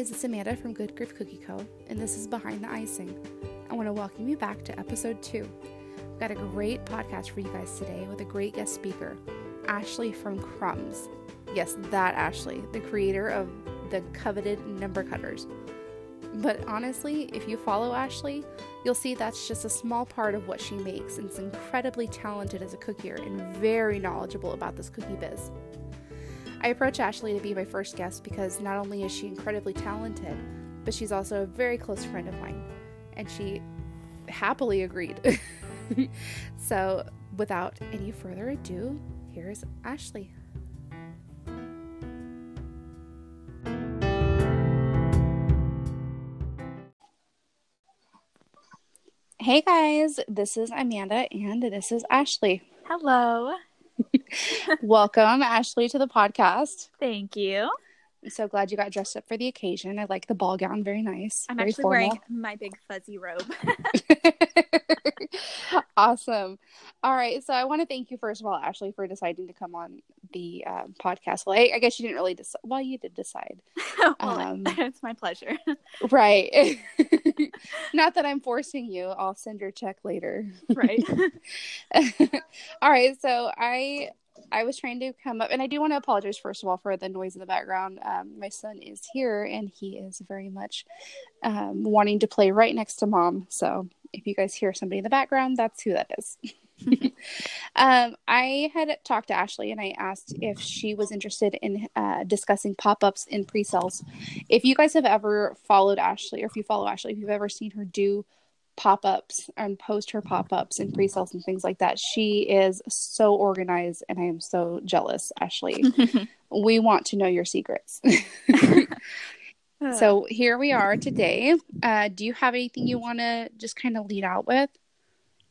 guys, it's Amanda from Good Grief Cookie Co., and this is Behind the Icing. I want to welcome you back to episode two. We've got a great podcast for you guys today with a great guest speaker, Ashley from Crumbs. Yes, that Ashley, the creator of the coveted number cutters. But honestly, if you follow Ashley, you'll see that's just a small part of what she makes and is incredibly talented as a cookier and very knowledgeable about this cookie biz. I approached Ashley to be my first guest because not only is she incredibly talented, but she's also a very close friend of mine, and she happily agreed. so, without any further ado, here's Ashley. Hey guys, this is Amanda and this is Ashley. Hello. Welcome, Ashley, to the podcast. Thank you. I'm so glad you got dressed up for the occasion. I like the ball gown, very nice. I'm very actually wearing my big fuzzy robe. awesome. All right. So I want to thank you, first of all, Ashley, for deciding to come on the um, podcast. Well, I, I, guess you didn't really decide. Well, you did decide. well, um, it's my pleasure. right. Not that I'm forcing you. I'll send your check later. Right. all right. So I I was trying to come up, and I do want to apologize first of all for the noise in the background. Um, my son is here, and he is very much um, wanting to play right next to mom. So if you guys hear somebody in the background, that's who that is. um, I had talked to Ashley and I asked if she was interested in uh, discussing pop ups in pre sales. If you guys have ever followed Ashley, or if you follow Ashley, if you've ever seen her do pop ups and post her pop ups and pre sales and things like that. She is so organized, and I am so jealous, Ashley. we want to know your secrets. so here we are today. Uh, do you have anything you want to just kind of lead out with?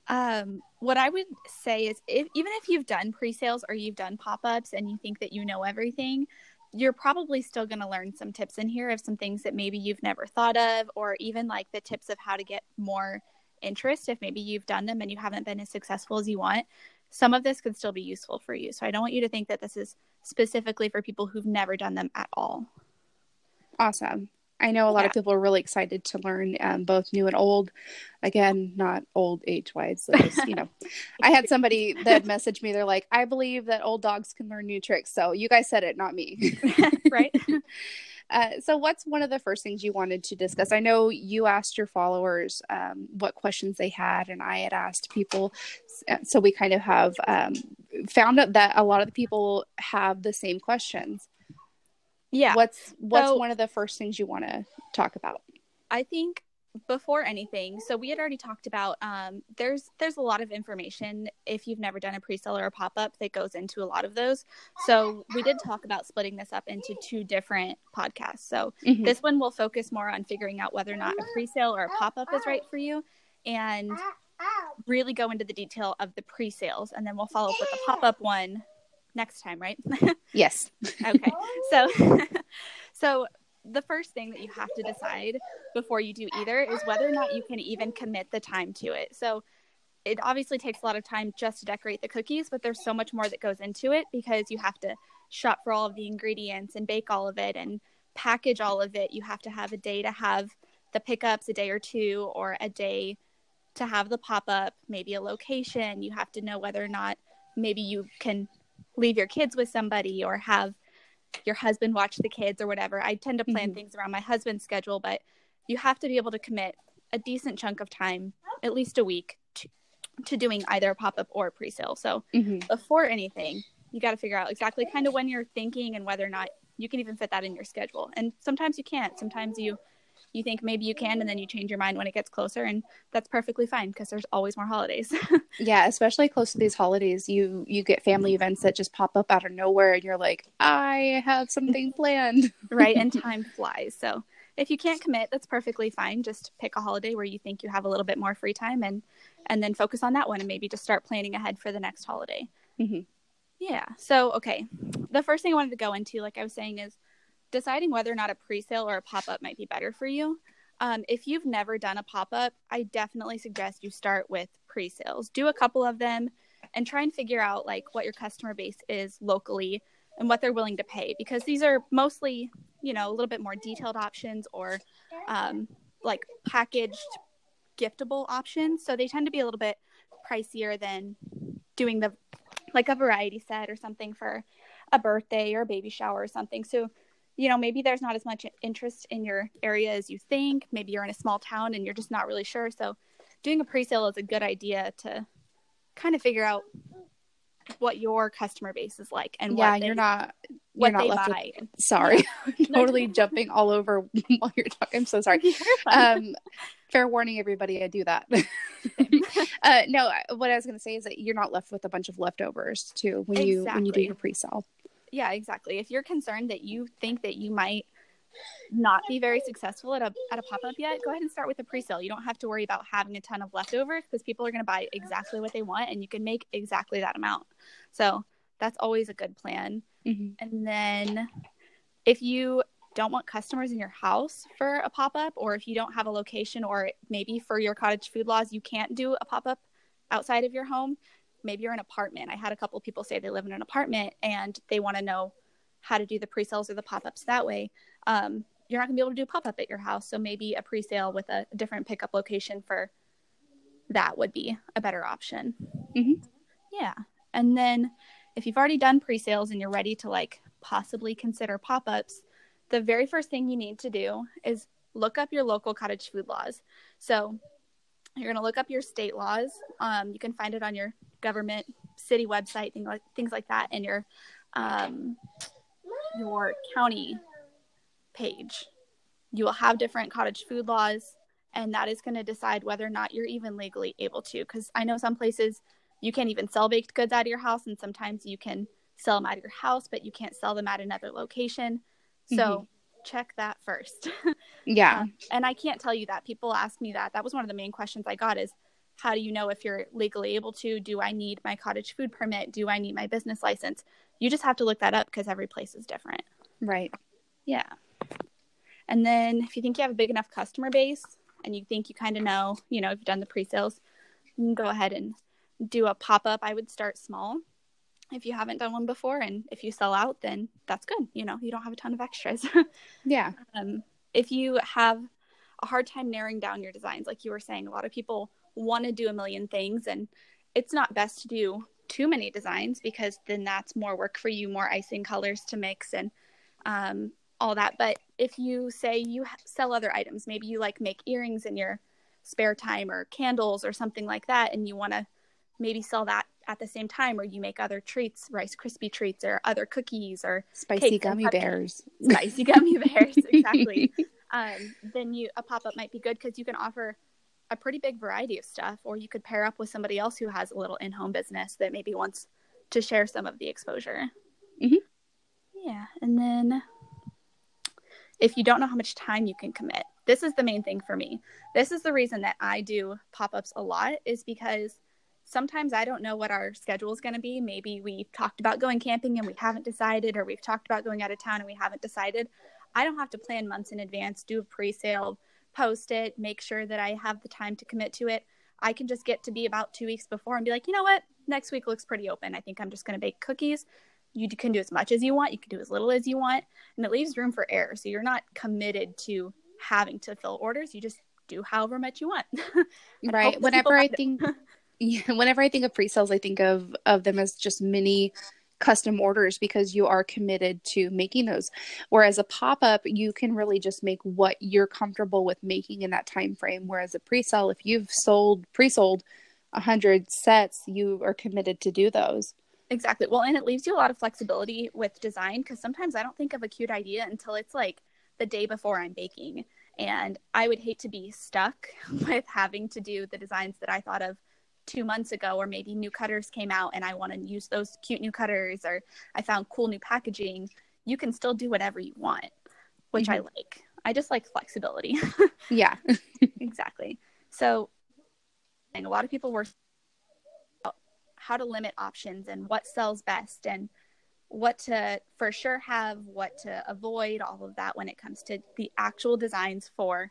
Um, what I would say is, if, even if you've done pre sales or you've done pop ups and you think that you know everything, you're probably still going to learn some tips in here of some things that maybe you've never thought of, or even like the tips of how to get more interest if maybe you've done them and you haven't been as successful as you want. Some of this could still be useful for you. So I don't want you to think that this is specifically for people who've never done them at all. Awesome. I know a lot yeah. of people are really excited to learn um, both new and old. Again, not old age wise. So you know, I had somebody that messaged me. They're like, "I believe that old dogs can learn new tricks." So you guys said it, not me. right. Uh, so, what's one of the first things you wanted to discuss? I know you asked your followers um, what questions they had, and I had asked people. So, we kind of have um, found out that a lot of the people have the same questions yeah. What's what's so, one of the first things you want to talk about? I think before anything so we had already talked about um, there's there's a lot of information. If you've never done a pre-sale or a pop-up that goes into a lot of those. So we did talk about splitting this up into two different podcasts. So mm-hmm. this one will focus more on figuring out whether or not a pre-sale or a pop-up is right for you and really go into the detail of the pre-sales. And then we'll follow up with the pop-up one next time, right? yes. okay. So so the first thing that you have to decide before you do either is whether or not you can even commit the time to it. So it obviously takes a lot of time just to decorate the cookies, but there's so much more that goes into it because you have to shop for all of the ingredients and bake all of it and package all of it. You have to have a day to have the pickups, a day or two, or a day to have the pop up, maybe a location. You have to know whether or not maybe you can leave your kids with somebody or have your husband watch the kids or whatever. I tend to plan mm-hmm. things around my husband's schedule, but you have to be able to commit a decent chunk of time, at least a week, to, to doing either a pop up or a pre sale. So mm-hmm. before anything, you got to figure out exactly kind of when you're thinking and whether or not you can even fit that in your schedule. And sometimes you can't. Sometimes you you think maybe you can and then you change your mind when it gets closer and that's perfectly fine because there's always more holidays. Yeah especially close to these holidays you you get family events that just pop up out of nowhere and you're like i have something planned. Right and time flies so if you can't commit that's perfectly fine just pick a holiday where you think you have a little bit more free time and and then focus on that one and maybe just start planning ahead for the next holiday. Mm-hmm. yeah so okay the first thing i wanted to go into like i was saying is deciding whether or not a pre-sale or a pop-up might be better for you. Um, if you've never done a pop-up, I definitely suggest you start with pre-sales. Do a couple of them and try and figure out like what your customer base is locally, and what they're willing to pay because these are mostly, you know, a little bit more detailed options or um, like packaged giftable options. So they tend to be a little bit pricier than doing the like a variety set or something for a birthday or a baby shower or something. So, you know, maybe there's not as much interest in your area as you think. Maybe you're in a small town and you're just not really sure. So, doing a pre-sale is a good idea to kind of figure out what your customer base is like and yeah, what they, you're not you're not they left with buy. sorry No. totally jumping all over while you're talking i'm so sorry um fair warning everybody i do that uh no what i was going to say is that you're not left with a bunch of leftovers too when you when you do your pre-sale yeah, exactly. If you're concerned that you think that you might not be very successful at a at a pop up yet, go ahead and start with a pre-sale. You don't have to worry about having a ton of leftovers because people are going to buy exactly what they want, and you can make exactly that amount. So that's always a good plan. Mhm. And then if you don't want customers in your house for a pop up, or if you don't have a location, or maybe for your cottage food laws, you can't do a pop up outside of your home. Maybe you're in an apartment. I had a couple people say they live in an apartment and they want to know how to do the pre sales or the pop ups that way. Um, you're not going to be able to do pop up at your house. So maybe a pre sale with a different pickup location for that would be a better option. Mhm. Yeah. And then if you've already done pre sales and you're ready to like possibly consider pop ups, the very first thing you need to do is look up your local cottage food laws. So you're going to look up your state laws. Um, you can find it on your government city website, things like things like that, and your um, your county page. You will have different cottage food laws, and that is going to decide whether or not you're even legally able to. Because I know some places you can't even sell baked goods out of your house, and sometimes you can sell them out of your house, but you can't sell them at another location. So check that first. yeah Um, and I can't tell you that. People ask me that. That was one of the main questions I got is how do you know if you're legally able to? Do I need my cottage food permit? Do I need my business license? You just have to look that up because every place is different. right Yeah. And then if you think you have a big enough customer base and you think you kind of know, you know, if you've done the pre-sales, you can go ahead and do a pop-up. I would start small if you haven't done one before and if you sell out then that's good. You know, you don't have a ton of extras. yeah um, if you have a hard time narrowing down your designs, like you were saying, a lot of people want to do a million things, and it's not best to do too many designs because then that's more work for you, more icing colors to mix and um, all that. But if you say you sell other items, maybe you like make earrings in your spare time or candles or something like that, and you want to maybe sell that at the same time, or you make other treats, Rice Krispie treats, or other cookies, or spicy gummy bears. Spicy gummy bears exactly. Um, then you a pop-up might be good because you can offer a pretty big variety of stuff or you could pair up with somebody else who has a little in-home business that maybe wants to share some of the exposure. Mhm. yeah and then if you don't know how much time you can commit this is the main thing for me. This is the reason that i do pop-ups a lot is because sometimes I don't know what our schedule is going to be. Maybe we've talked about going camping and we haven't decided, or we've talked about going out of town and we haven't decided. I don't have to plan months in advance, do a pre sale, post it, make sure that I have the time to commit to it. I can just get to be about two weeks before and be like, you know what? Next week looks pretty open. I think I'm just going to bake cookies. You can do as much as you want, you can do as little as you want, and it leaves room for error. So you're not committed to having to fill orders. You just do however much you want. Right whenever i think whenever i think of pre-sales i think of of them as just mini custom orders because you are committed to making those whereas a pop-up you can really just make what you're comfortable with making in that time frame whereas a pre-sale if you've sold pre-sold 100 sets you are committed to do those Exactly. Well, and it leaves you a lot of flexibility with design because sometimes I don't think of a cute idea until it's like the day before I'm baking. And I would hate to be stuck with having to do the designs that I thought of two months ago, or maybe new cutters came out and I want to use those cute new cutters, or I found cool new packaging. You can still do whatever you want, which I mm-hmm. like. I just like flexibility. yeah exactly. So, and a lot of people were how to limit options and what sells best and what to for sure have, what to avoid, all of that when it comes to the actual designs for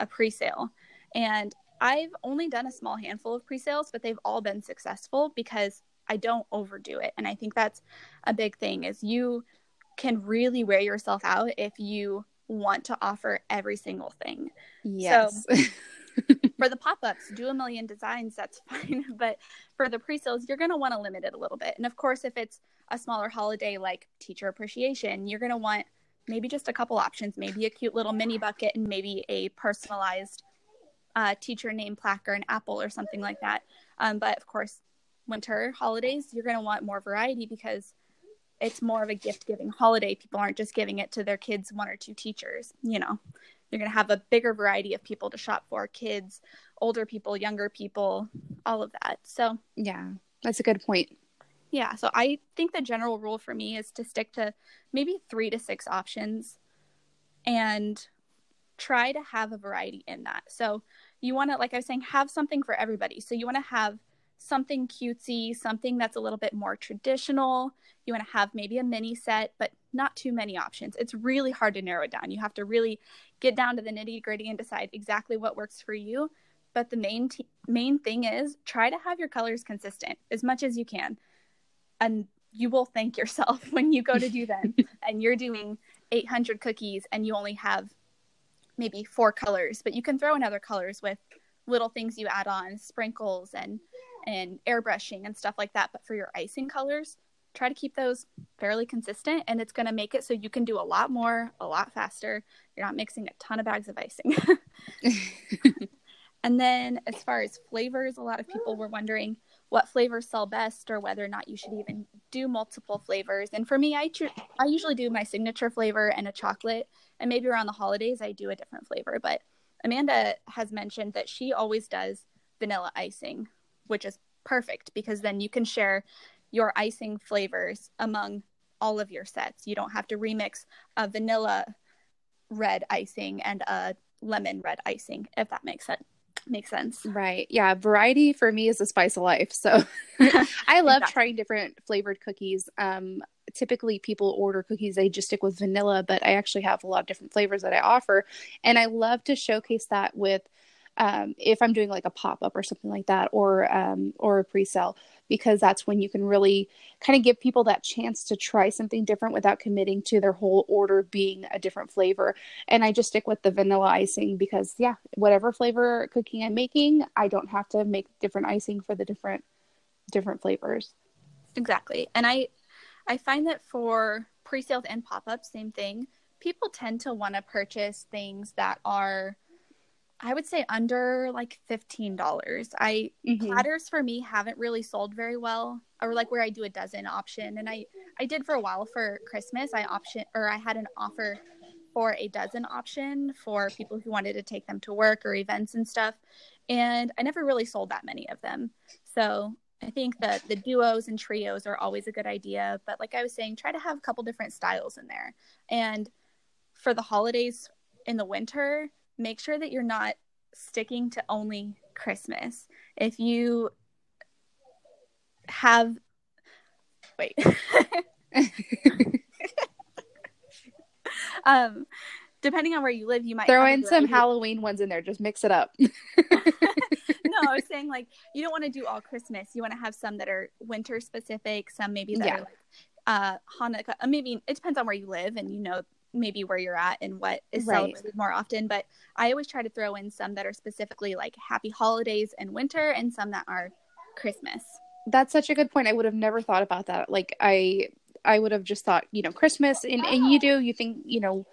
a pre-sale. And I've only done a small handful of pre-sales, but they've all been successful because I don't overdo it. And I think that's a big thing is you can really wear yourself out if you want to offer every single thing. Yes. So for the pop-ups, do a million designs, that's fine. But for the pre-sales, you're going to want to limit it a little bit. And of course, if it's a smaller holiday like teacher appreciation, you're going to want maybe just a couple options, maybe a cute little mini bucket and maybe a personalized uh, teacher name plaque or an apple or something like that. Um, but of course, winter holidays, you're going to want more variety because it's more of a gift giving holiday. People aren't just giving it to their kids, one or two teachers. You know, you're going to have a bigger variety of people to shop for kids, older people, younger people, all of that. So, yeah, that's a good point. Yeah. So, I think the general rule for me is to stick to maybe three to six options and try to have a variety in that. So, you want to, like I was saying, have something for everybody. So, you want to have something cutesy, something that's a little bit more traditional. You want to have maybe a mini set, but not too many options. It's really hard to narrow it down. You have to really get down to the nitty gritty and decide exactly what works for you. But the main t- main thing is try to have your colors consistent as much as you can, and you will thank yourself when you go to do them and you're doing 800 cookies and you only have maybe four colors, but you can throw in other colors with little things you add on, sprinkles and and airbrushing and stuff like that. But for your icing colors, try to keep those fairly consistent and it's going to make it so you can do a lot more, a lot faster. You're not mixing a ton of bags of icing. and then as far as flavors, a lot of people were wondering what flavors sell best or whether or not you should even do multiple flavors. And for me, I tr- I usually do my signature flavor and a chocolate and maybe around the holidays I do a different flavor, but Amanda has mentioned that she always does vanilla icing which is perfect because then you can share your icing flavors among all of your sets. You don't have to remix a vanilla red icing and a lemon red icing, if that makes sense. Makes sense. Right. Yeah. Variety for me is the spice of life. So I love exactly. trying different flavored cookies. Um, typically people order cookies, they just stick with vanilla, but I actually have a lot of different flavors that I offer. And I love to showcase that with um, if I'm doing like a pop up or something like that, or um, or a pre sale, because that's when you can really kind of give people that chance to try something different without committing to their whole order being a different flavor. And I just stick with the vanilla icing because yeah, whatever flavor cookie I'm making, I don't have to make different icing for the different different flavors. Exactly, and I I find that for pre sales and pop ups, same thing. People tend to want to purchase things that are I would say under like fifteen dollars. I mm-hmm. platters for me haven't really sold very well, or like where I do a dozen option, and I I did for a while for Christmas. I option or I had an offer for a dozen option for people who wanted to take them to work or events and stuff, and I never really sold that many of them. So I think that the duos and trios are always a good idea, but like I was saying, try to have a couple different styles in there, and for the holidays in the winter make sure that you're not sticking to only Christmas. If you have, wait. um, depending on where you live, you might throw in some Halloween ones in there. Just mix it up. no, I was saying like you don't want to do all Christmas. You want to have some that are winter specific, some maybe that yeah. are like uh Hanukkah. Uh, maybe it depends on where you live and you know maybe where you're at and what is right. celebrated more often. But I always try to throw in some that are specifically like happy holidays and winter and some that are Christmas. That's such a good point. I would have never thought about that. Like I I would have just thought, you know, Christmas and, and you do, you think, you know,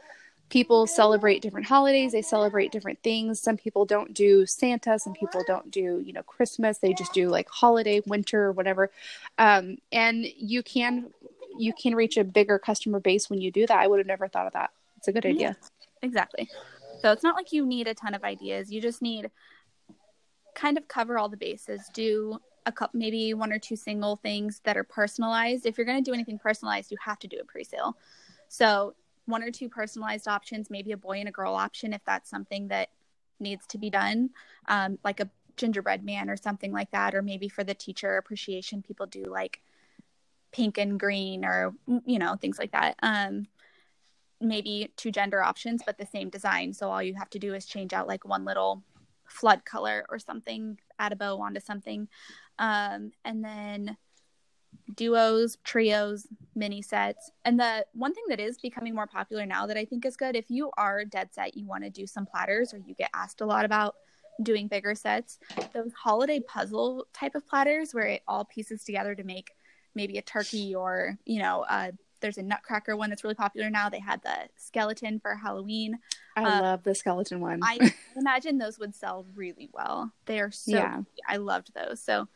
people celebrate different holidays, they celebrate different things. Some people don't do Santa, some people don't do, you know, Christmas. They just do like holiday, winter, whatever. Um, and you can you can reach a bigger customer base when you do that. I would have never thought of that. It's a good idea. Exactly. So it's not like you need a ton of ideas. You just need kind of cover all the bases. Do a couple, maybe one or two single things that are personalized. If you're going to do anything personalized, you have to do a pre-sale. So one or two personalized options, maybe a boy and a girl option if that's something that needs to be done, um, like a gingerbread man or something like that, or maybe for the teacher appreciation, people do like pink and green or you know things like that. Um maybe two gender options but the same design. So all you have to do is change out like one little flood color or something add a bow onto something. Um and then duos, trios, mini sets. And the one thing that is becoming more popular now that I think is good, if you are dead set, you want to do some platters or you get asked a lot about doing bigger sets, those holiday puzzle type of platters where it all pieces together to make maybe a turkey or, you know, uh, there's a nutcracker one that's really popular now. They had the skeleton for Halloween. I uh, love the skeleton one. I imagine those would sell really well. They are so yeah. I loved those. So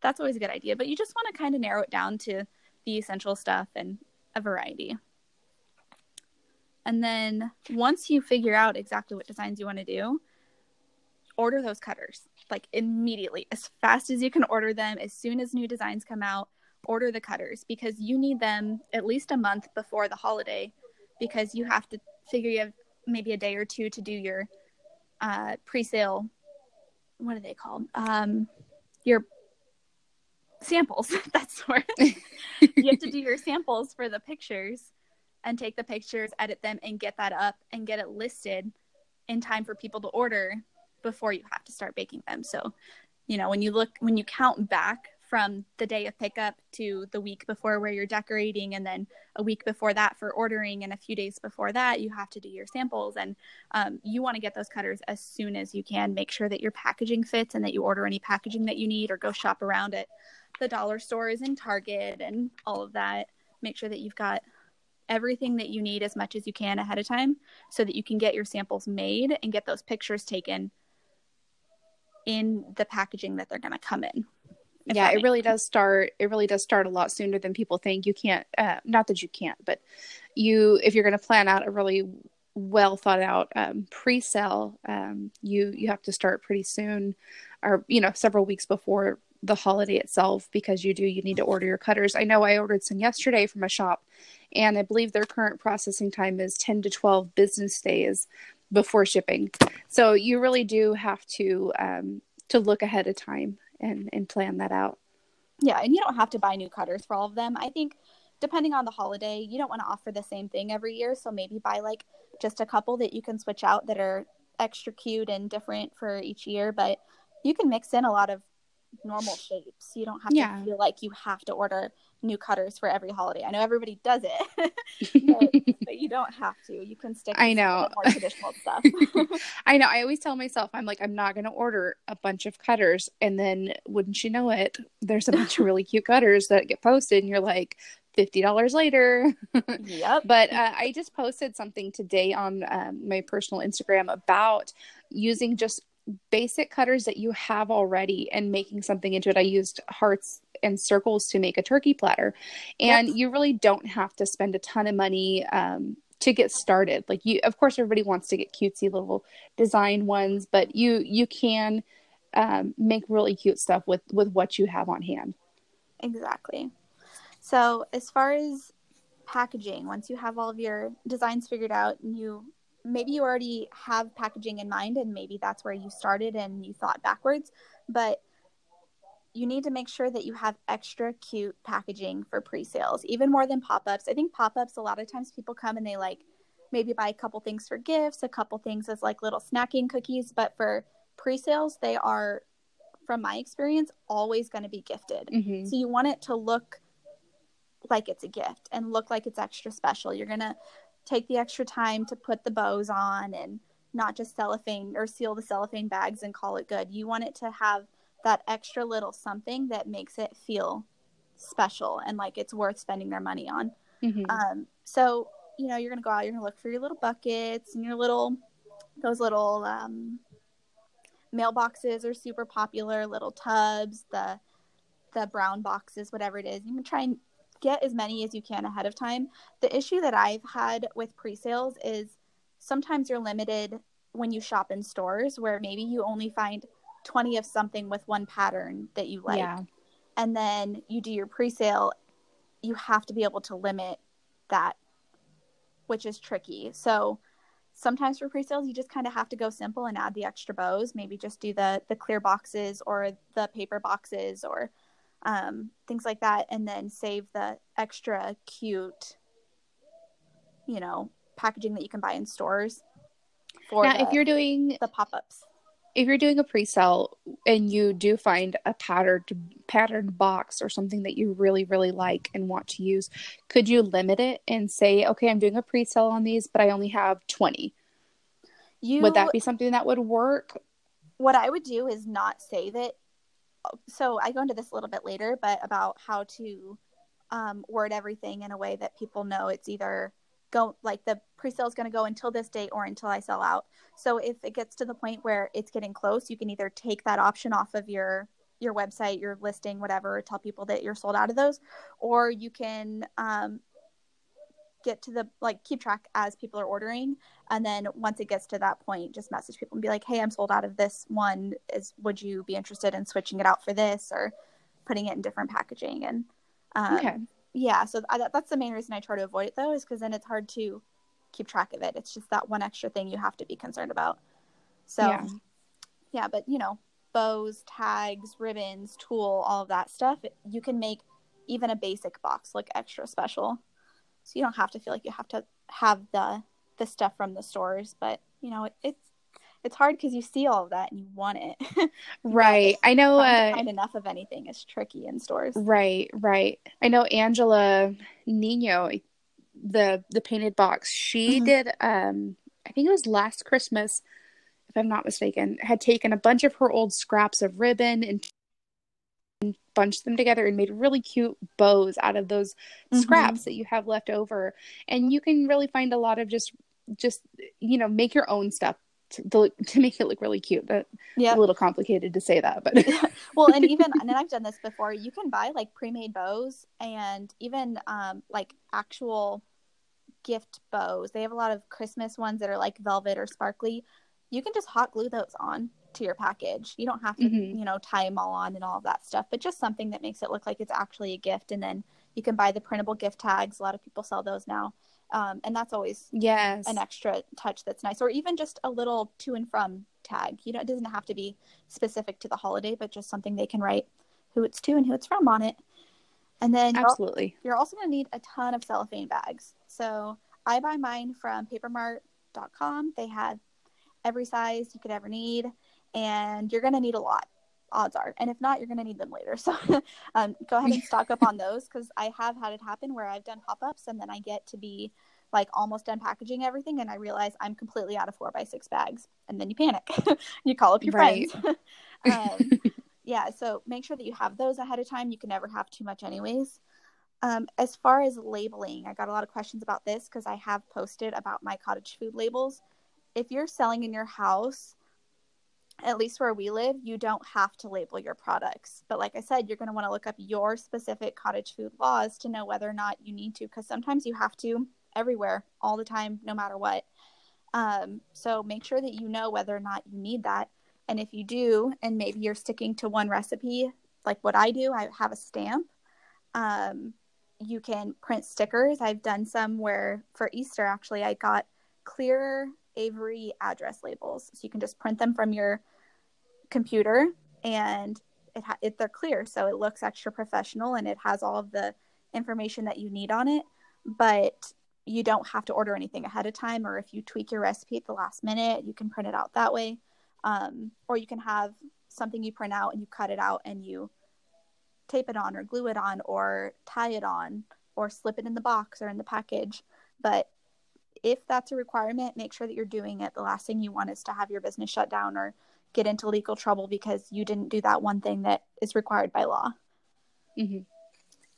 that's always a good idea. But you just want to kind of narrow it down to the essential stuff and a variety. And then once you figure out exactly what designs you want to do, order those cutters like immediately, as fast as you can order them, as soon as new designs come out, order the cutters because you need them at least a month before the holiday because you have to figure you have maybe a day or two to do your uh, pre-sale what are they called um, your samples. That's where you have to do your samples for the pictures and take the pictures, edit them, and get that up and get it listed in time for people to order before you have to start baking them. So, you know, when you look, when you count back from the day of pickup to the week before where you're decorating, and then a week before that for ordering, and a few days before that, you have to do your samples. And um, you want to get those cutters as soon as you can. Make sure that your packaging fits and that you order any packaging that you need or go shop around at the dollar stores and Target and all of that. Make sure that you've got everything that you need as much as you can ahead of time so that you can get your samples made and get those pictures taken in the packaging that they're going to come in. Yeah, it really does start. It really does start a lot sooner than people think. You can't, uh, not that you can't, but you, if you're going to plan out a really well thought out um, pre-sale, um, you you have to start pretty soon, or you know, several weeks before the holiday itself because you do you need to order your cutters. I know I ordered some yesterday from a shop and I believe their current processing time is 10 to 12 business days before shipping. So you really do have to um, to look ahead of time and and plan that out. Yeah, and you don't have to buy new cutters for all of them. I think depending on the holiday, you don't want to offer the same thing every year, so maybe buy like just a couple that you can switch out that are extra cute and different for each year, but you can mix in a lot of normal shapes. You don't have yeah. to feel like you have to order new cutters for every holiday. I know everybody does it, but, but, you don't have to. You can stick. I know more traditional stuff. I know. I always tell myself, I'm like, I'm not going to order a bunch of cutters, and then wouldn't you know it, there's a bunch of really cute cutters that get posted, and you're like. Fifty dollars later. yep. But uh, I just posted something today on um, my personal Instagram about using just basic cutters that you have already and making something into it. I used hearts and circles to make a turkey platter. And yep. you really don't have to spend a ton of money um, to get started. Like you of course everybody wants to get cutesy little design ones, but you you can um, make really cute stuff with with what you have on hand. Exactly. So as far as packaging, once you have all of your designs figured out and you maybe you already have packaging in mind and maybe that's where you started and you thought backwards but you need to make sure that you have extra cute packaging for pre-sales even more than pop-ups. I think pop-ups a lot of times people come and they like maybe buy a couple things for gifts a couple things as like little snacking cookies but for pre-sales they are from my experience always going to be gifted. Mm-hmm. so you want it to look like it's a gift and look like it's extra special. You're going to take the extra time to put the bows on and not just cellophane or seal the cellophane bags and call it good. You want it to have that extra little something that makes it feel special and like it's worth spending their money on. Mm-hmm. Um, so, you know, you're going to go out, you're going to look for your little buckets and your little, those little um, mailboxes are super popular, little tubs, the, the brown boxes, whatever it is. You can try and get as many as you can ahead of time. The issue that I've had with pre sales is sometimes you're limited when you shop in stores where maybe you only find 20 of something with one pattern that you like. Yeah. And then you do your pre sale, you have to be able to limit that, which is tricky. So sometimes for pre sales, you just kind of have to go simple and add the extra bows. Maybe just do the, the clear boxes or the paper boxes or um, things like that, and then save the extra cute, you know, packaging that you can buy in stores. For now, the, if you're doing the pop ups, if you're doing a pre-sale and you do find a patterned patterned box or something that you really really like and want to use could you limit it and say okay i'm doing a pre-sale on these but i only have 20 You would that be something that would work what I would do is not save it. So I go into this a little bit later, but about how to um, word everything in a way that people know it's either go like the pre-sale is going to go until this date or until I sell out. So if it gets to the point where it's getting close, you can either take that option off of your your website, your listing, whatever, tell people that you're sold out of those, or you can um, get to the like keep track as people are ordering. And then once it gets to that point just message people and be like hey i'm sold out of this one. Is would you be interested in switching it out for this or putting it in different packaging? And um, okay. yeah so I, that's the main reason i try to avoid it though is because then it's hard to keep track of it. It's just that one extra thing you have to be concerned about. So Yeah. yeah but you know bows tags ribbons tool all of that stuff you can make even a basic box look extra special so you don't have to feel like you have to have the the stuff from the stores but you know it, it's it's hard because you see all of that and you want it. Right. I know uh find enough of anything is tricky in stores. Right right. I know angela nino the the painted box she Mhm. did um i think it was last christmas if i'm not mistaken had taken a bunch of her old scraps of ribbon and bunched them together and made really cute bows out of those Mhm. scraps that you have left over. And you can really find a lot of just just you know make your own stuff to, to, to make it look really cute. But yeah. a little complicated to say that but well and even and i've done this before you can buy like pre-made bows and even um like actual gift bows. They have a lot of christmas ones that are like velvet or sparkly. You can just hot glue those on to your package. You don't have to Mhm. you know tie them all on and all of that stuff but just something that makes it look like it's actually a gift. And then you can buy the printable gift tags. A lot of people sell those now. Um, and that's always yes. an extra touch that's nice. Or even just a little to and from tag. You know it doesn't have to be specific to the holiday but just something they can write who it's to and who it's from on it. And then absolutely. you're also going to need a ton of cellophane bags. So i buy mine from papermart.com they have every size you could ever need and you're going to need a lot. Odds are. And if not you're going to need them later. So um, go ahead and stock up on those because i have had it happen where i've done pop-ups and then i get to be like almost done packaging everything and i realize i'm completely out of four by six bags. And then you panic. You call up your Right. friends. Um, yeah so make sure that you have those ahead of time. You can never have too much anyways. Um, as far as labeling i got a lot of questions about this because i have posted about my cottage food labels. If you're selling in your house at least where we live, you don't have to label your products. But like I said, you're going to want to look up your specific cottage food laws to know whether or not you need to, because sometimes you have to everywhere, all the time, no matter what. Um, so make sure that you know whether or not you need that. And if you do, and maybe you're sticking to one recipe, like what I do, I have a stamp. Um, you can print stickers. I've done some where for Easter, actually, I got clear Avery address labels. So you can just print them from your computer and it, ha- it they're clear so it looks extra professional and it has all of the information that you need on it but you don't have to order anything ahead of time or if you tweak your recipe at the last minute you can print it out that way. Um, or you can have something you print out and you cut it out and you tape it on or glue it on or tie it on or slip it in the box or in the package. But if that's a requirement make sure that you're doing it. The last thing you want is to have your business shut down or get into legal trouble because you didn't do that one thing that is required by law. Hmm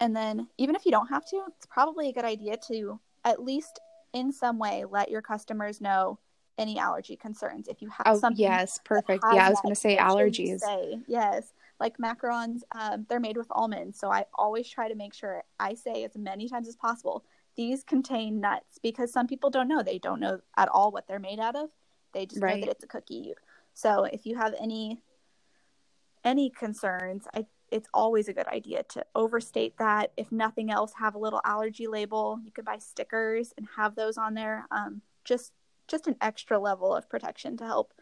and then even if you don't have to it's probably a good idea to at least in some way let your customers know any allergy concerns. If you have oh something yes perfect. yeah i was going to say make sure you allergies. say, yes. Like macarons um, they're made with almonds so i always try to make sure i say as many times as possible these contain nuts because some people don't know. They don't know at all what they're made out of. They just know that it's a cookie so if you have any any concerns i it's always a good idea to overstate that if nothing else have a little allergy label you could buy stickers and have those on there um, just just an extra level of protection to help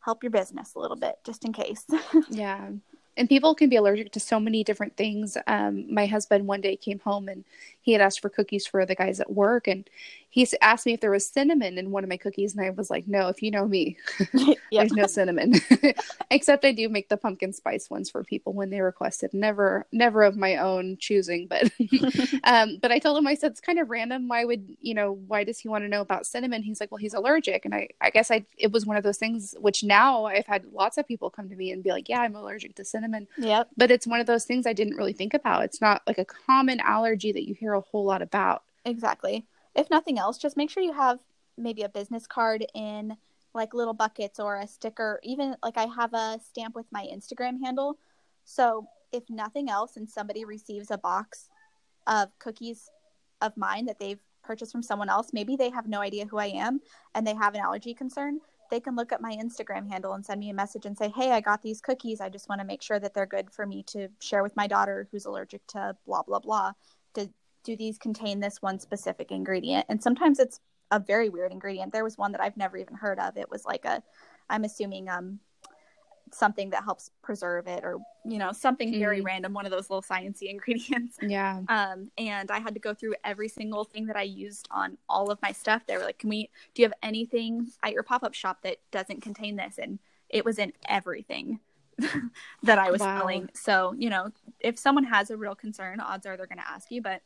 help your business a little bit just in case Yeah. And people can be allergic to so many different things. Um, my husband one day came home and he had asked for cookies for the guys at work and he asked me if there was cinnamon in one of my cookies and i was like no if you know me there's no cinnamon. Except i do make the pumpkin spice ones for people when they requested never never of my own choosing but um but i told him i said it's kind of random. Why would you know why does he want to know about cinnamon? He's like well he's allergic and i i guess i it was one of those things which now i've had lots of people come to me and be like yeah i'm allergic to cinnamon yep. but it's one of those things i didn't really think about. It's not like a common allergy that you hear a whole lot about exactly if nothing else, just make sure you have maybe a business card in like little buckets or a sticker. Even like I have a stamp with my Instagram handle. So if nothing else, and somebody receives a box of cookies of mine that they've purchased from someone else, maybe they have no idea who I am and they have an allergy concern. They can look at my Instagram handle and send me a message and say, Hey, I got these cookies. I just want to make sure that they're good for me to share with my daughter who's allergic to blah, blah, blah. Do these contain this one specific ingredient? And sometimes it's a very weird ingredient. There was one that I've never even heard of. It was like a, I'm assuming um something that helps preserve it or you know something mm. very random one of those little sciencey ingredients yeah um and i had to go through every single thing that i used on all of my stuff they were like can we do you have anything at your pop-up shop that doesn't contain this and it was in everything that i was wow. selling so you know if someone has a real concern odds are they're going to ask you but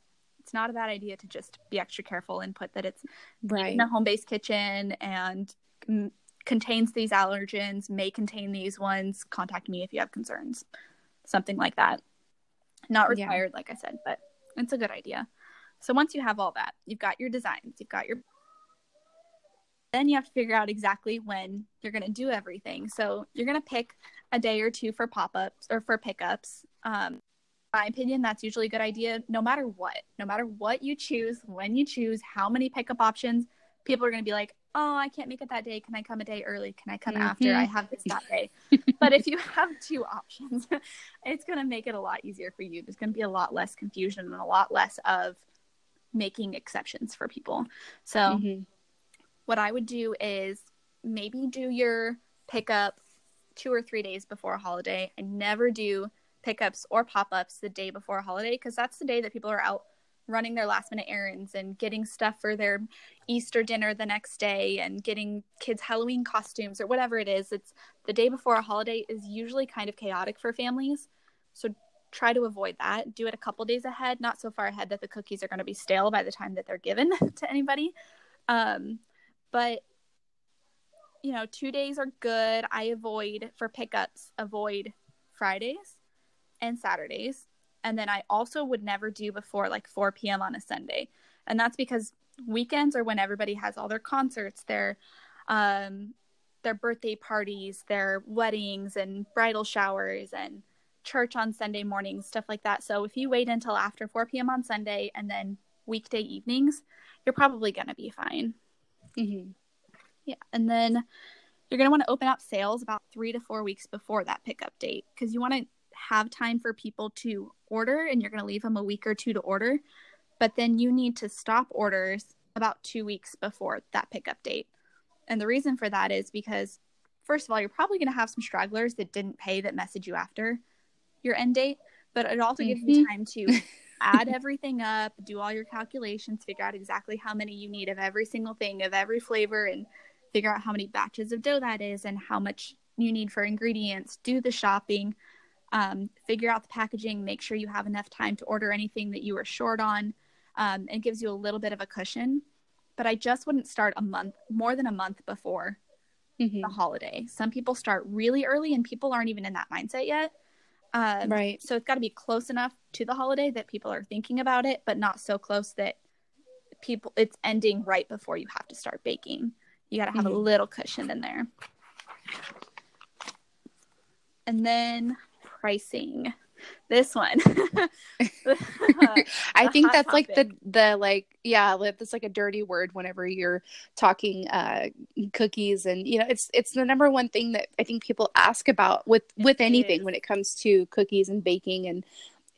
it's not a bad idea to just be extra careful and put that it's right. in a home based kitchen and m- contains these allergens, may contain these ones. Contact me if you have concerns. Something like that. Not required, yeah. like I said, but it's a good idea. So once you have all that, you've got your designs, you've got your then you have to figure out exactly when you're going to do everything. So you're going to pick a day or two for pop-ups or for pickups. Um, my opinion, that's usually a good idea no matter what. No matter what you choose, when you choose, how many pickup options, people are going to be like, oh, I can't make it that day. Can I come a day early? Can I come mm-hmm. after I have this that day? but if you have two options, it's going to make it a lot easier for you. There's going to be a lot less confusion and a lot less of making exceptions for people. So, mm-hmm. what I would do is maybe do your pickup two or three days before a holiday I never do pickups or pop-ups the day before a holiday because that's the day that people are out running their last minute errands and getting stuff for their Easter dinner the next day and getting kids Halloween costumes or whatever it is. It's the day before a holiday is usually kind of chaotic for families. So try to avoid that. Do it a couple days ahead, not so far ahead that the cookies are going to be stale by the time that they're given to anybody. Um, but you know, two days are good. I avoid for pickups, avoid Fridays and Saturdays. And then I also would never do before like 4 p.m. on a Sunday. And that's because weekends are when everybody has all their concerts, their um their birthday parties, their weddings and bridal showers and church on Sunday mornings, stuff like that. So if you wait until after 4 p.m. on Sunday and then weekday evenings, you're probably going to be fine. Mm-hmm. Yeah. And then you're going to want to open up sales about three to four weeks before that pickup date because you want to have time for people to order and you're going to leave them a week or two to order. But then you need to stop orders about two weeks before that pickup date. And the reason for that is because, first of all, you're probably going to have some stragglers that didn't pay that message you after your end date. But it also mm-hmm. gives you mm-hmm. time to add everything up, do all your calculations, figure out exactly how many you need of every single thing, of every flavor, and figure out how many batches of dough that is and how much you need for ingredients, do the shopping, um, figure out the packaging, make sure you have enough time to order anything that you are short on. Um, it gives you a little bit of a cushion. But I just wouldn't start a month, more than a month before mm-hmm. the holiday. Some people start really early and people aren't even in that mindset yet. Um, right. So it's got to be close enough to the holiday that people are thinking about it, but not so close that people it's ending right before you have to start baking. You got to have mm-hmm. a little cushion in there. And then pricing. This one. I think that's topic. like the the like yeah that's like a dirty word whenever you're talking uh cookies and you know it's it's the number one thing that i think people ask about with with anything when it comes to cookies and baking and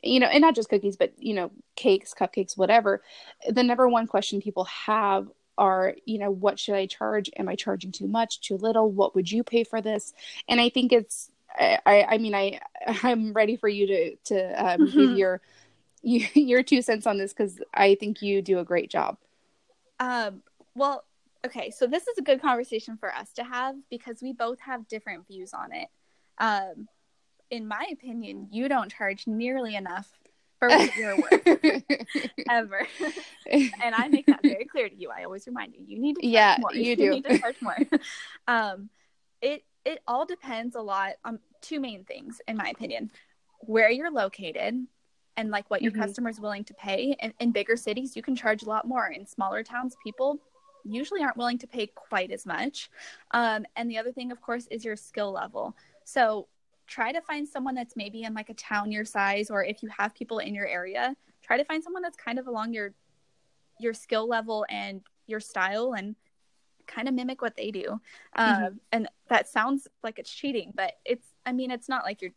you know and not just cookies but you know cakes cupcakes whatever. The number one question people have are you know what should i charge? Am i charging too much too little? What would you pay for this? And i think it's I, I mean, I I'm ready for you to to um, mm-hmm. give your you, your two cents on this because I think you do a great job. Um, well, okay, so this is a good conversation for us to have because we both have different views on it. Um, in my opinion, you don't charge nearly enough for what you're worth ever, and I make that very clear to you. I always remind you, you need to charge Yeah, more. you do. need to charge more. um, it it all depends a lot on two main things, in my opinion: where you're located and like what your Mhm. customer's willing to pay. In, in bigger cities, you can charge a lot more. In smaller towns, people usually aren't willing to pay quite as much. Um, and the other thing, of course, is your skill level. So try to find someone that's maybe in like a town your size, or if you have people in your area, try to find someone that's kind of along your your skill level and your style and kind of mimic what they do. Um, Mhm. and that sounds like it's cheating, but it's I mean it's not like you're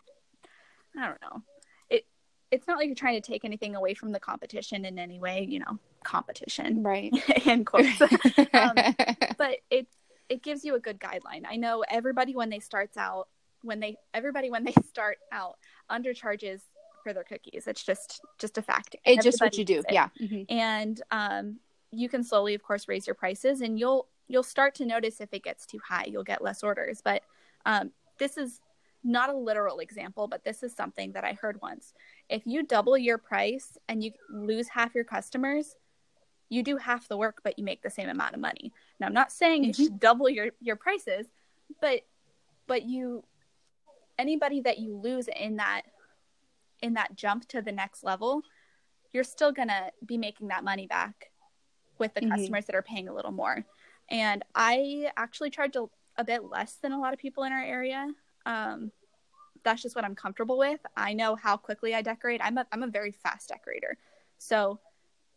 I don't know. It it's not like you're trying to take anything away from the competition in any way, you know, competition right. in quotes. Um, but it it gives you a good guideline. I know everybody when they starts out when they everybody when they start out undercharges for their cookies. It's just just a fact. it's just what you do. Yeah. Mhm. And um, you can slowly, of course, raise your prices, and you'll you'll start to notice if it gets too high, you'll get less orders. But um, this is not a literal example, but this is something that I heard once. If you double your price and you lose half your customers, you do half the work, but you make the same amount of money. Now, I'm not saying you Mhm. should double your your prices, but but you anybody that you lose in that in that jump to the next level, you're still gonna be making that money back with the Mhm. customers that are paying a little more. And I actually charge a, a bit less than a lot of people in our area. Um, that's just what I'm comfortable with. I know how quickly I decorate. I'm a I'm a very fast decorator, so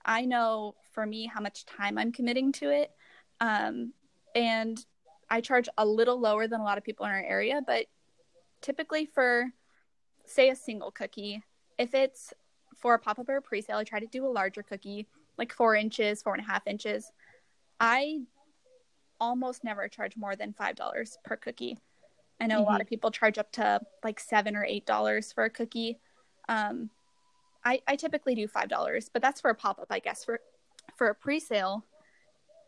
I know for me how much time I'm committing to it. Um, and I charge a little lower than a lot of people in our area, but typically for say a single cookie, if it's for a pop up or a pre sale, I try to do a larger cookie, like four inches, four and a half inches. I almost never charge more than five dollars per cookie. I know a lot of people charge up to like seven or eight dollars for a cookie. Um, I, I typically do five dollars, but that's for a pop up, I guess. For for a pre sale,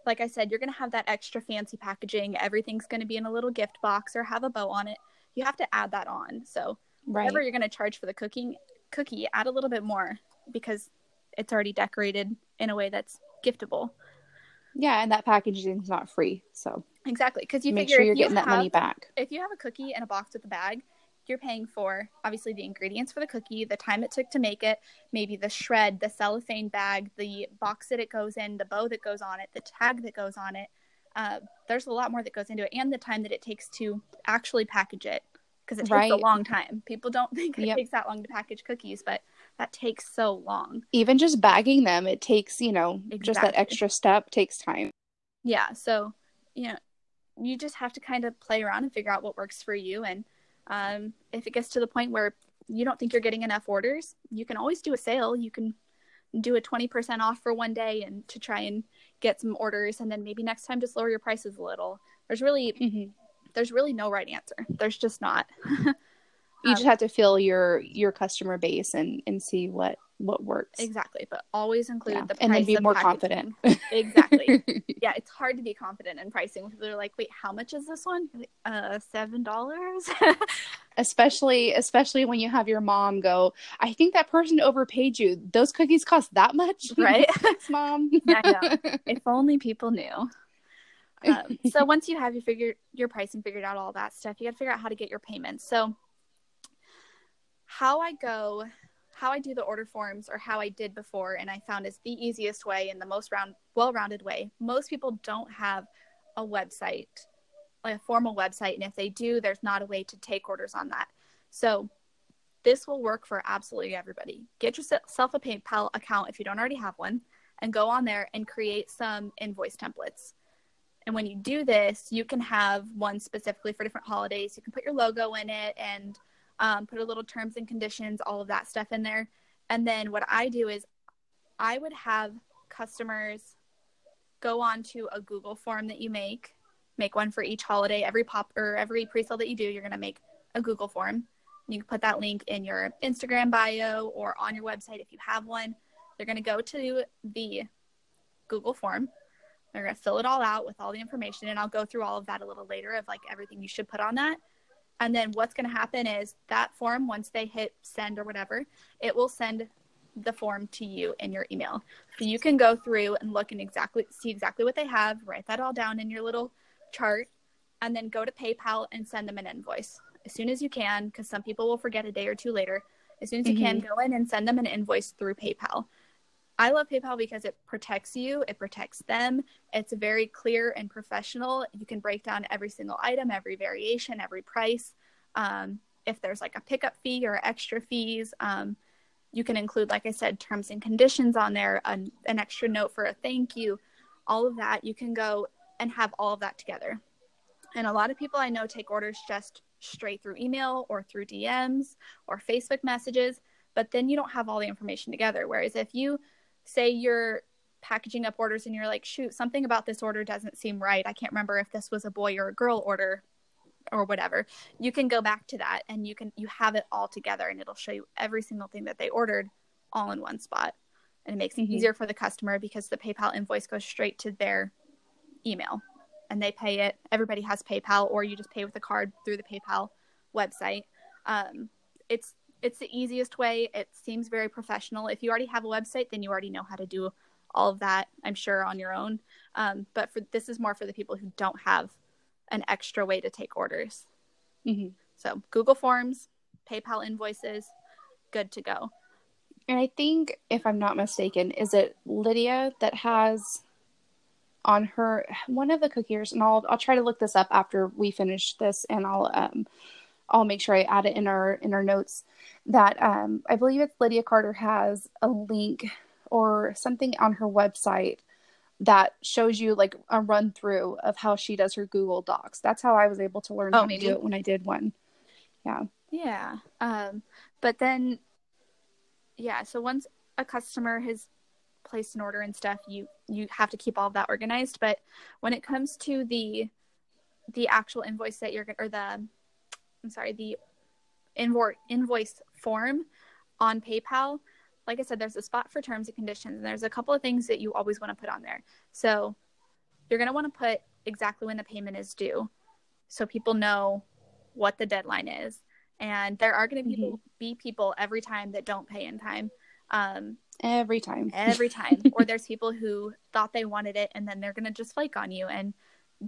like I said, you're gonna have that extra fancy packaging. Everything's gonna be in a little gift box or have a bow on it. You have to add that on. So Right. whatever you're gonna charge for the cooking cookie, add a little bit more because it's already decorated in a way that's giftable. Yeah, and that packaging is not free, so Exactly, because you make figure sure you're you getting that have- money back. if you have a cookie in a box with a bag, you're paying for obviously the ingredients for the cookie, the time it took to make it, maybe the shred, the cellophane bag, the box that it goes in, the bow that goes on it, the tag that goes on it. Uh, there's a lot more that goes into it, and the time that it takes to actually package it because it takes a long time. People don't think it Yep. takes that long to package cookies, but that takes so long. Even just bagging them, it takes, you know, just that extra step takes time. yeah so you know you just have to kind of play around and figure out what works for you. And um, if it gets to the point where you don't think you're getting enough orders you can always do a sale. You can do a 20% off for one day and to try and get some orders. And then maybe next time just lower your prices a little. There's really Mhm. there's really no right answer. There's just not You Um, just have to feel your your customer base and and see what what works. exactly but always include Yeah. the price And then be more packaging. confident. exactly yeah, it's hard to be confident in pricing. are like, "Wait, how much is this one?" Like, uh, seven dollars. especially especially when you have your mom go, I think that person overpaid you. Those cookies cost that much, Right? Mom. I know. if only people knew. Um, so once you have your figure your pricing figured out, all that stuff, you got to figure out how to get your payments. So how I go, how I do the order forms, or how I did before, and I found is the easiest way and the most round, well-rounded way. Most people don't have a website, like a formal website, and if they do, there's not a way to take orders on that. So this will work for absolutely everybody. Get yourself a PayPal account if you don't already have one, and go on there and create some invoice templates. And when you do this, you can have one specifically for different holidays. You can put your logo in it and um, put a little terms and conditions, all of that stuff in there. And then what I do is I would have customers go on to a Google form that you make, make one for each holiday. Every pop or every pre-sale that you do, you're going to make a Google form. You can put that link in your Instagram bio or on your website if you have one. They're going to go to the Google form. They're going to fill it all out with all the information. And I'll go through all of that a little later of like everything you should put on that. And then what's going to happen is that form, once they hit send or whatever, it will send the form to you in your email. So you can go through and look and exactly see exactly what they have, write that all down in your little chart, and then go to PayPal and send them an invoice as soon as you can, because some people will forget a day or two later. As soon as you mm-hmm. can, go in and send them an invoice through PayPal. I love PayPal because it protects you, it protects them. It's very clear and professional. You can break down every single item, every variation, every price. Um, if there's like a pickup fee or extra fees, um, you can include, like I said, terms and conditions on there, an, an extra note for a thank you, all of that. You can go and have all of that together. And a lot of people I know take orders just straight through email or through DMs or Facebook messages, but then you don't have all the information together. Whereas if you say you're packaging up orders and you're like, shoot, something about this order doesn't seem right. I can't remember if this was a boy or a girl order or whatever you can go back to that and you can you have it all together and it'll show you every single thing that they ordered all in one spot and it makes mm-hmm. it easier for the customer because the paypal invoice goes straight to their email and they pay it everybody has paypal or you just pay with a card through the paypal website um, it's it's the easiest way it seems very professional if you already have a website then you already know how to do all of that i'm sure on your own um, but for this is more for the people who don't have an extra way to take orders. Mm-hmm. So Google Forms, PayPal invoices, good to go. And I think, if I'm not mistaken, is it Lydia that has on her one of the cookies? And I'll I'll try to look this up after we finish this, and I'll um I'll make sure I add it in our in our notes. That um I believe it's Lydia Carter has a link or something on her website that shows you like a run through of how she does her Google Docs. That's how I was able to learn oh, how maybe. to do it when I did one. Yeah. Yeah. Um, but then, yeah. So once a customer has placed an order and stuff, you you have to keep all of that organized. But when it comes to the the actual invoice that you're or the I'm sorry the invoice invoice form on PayPal, like I said, there's a spot for terms and conditions, and there's a couple of things that you always want to put on there. So you're going to want to put exactly when the payment is due so people know what the deadline is. And there are going to mm-hmm. be people every time that don't pay in time. Um, every time. every time. or there's people who thought they wanted it and then they're going to just flake on you. And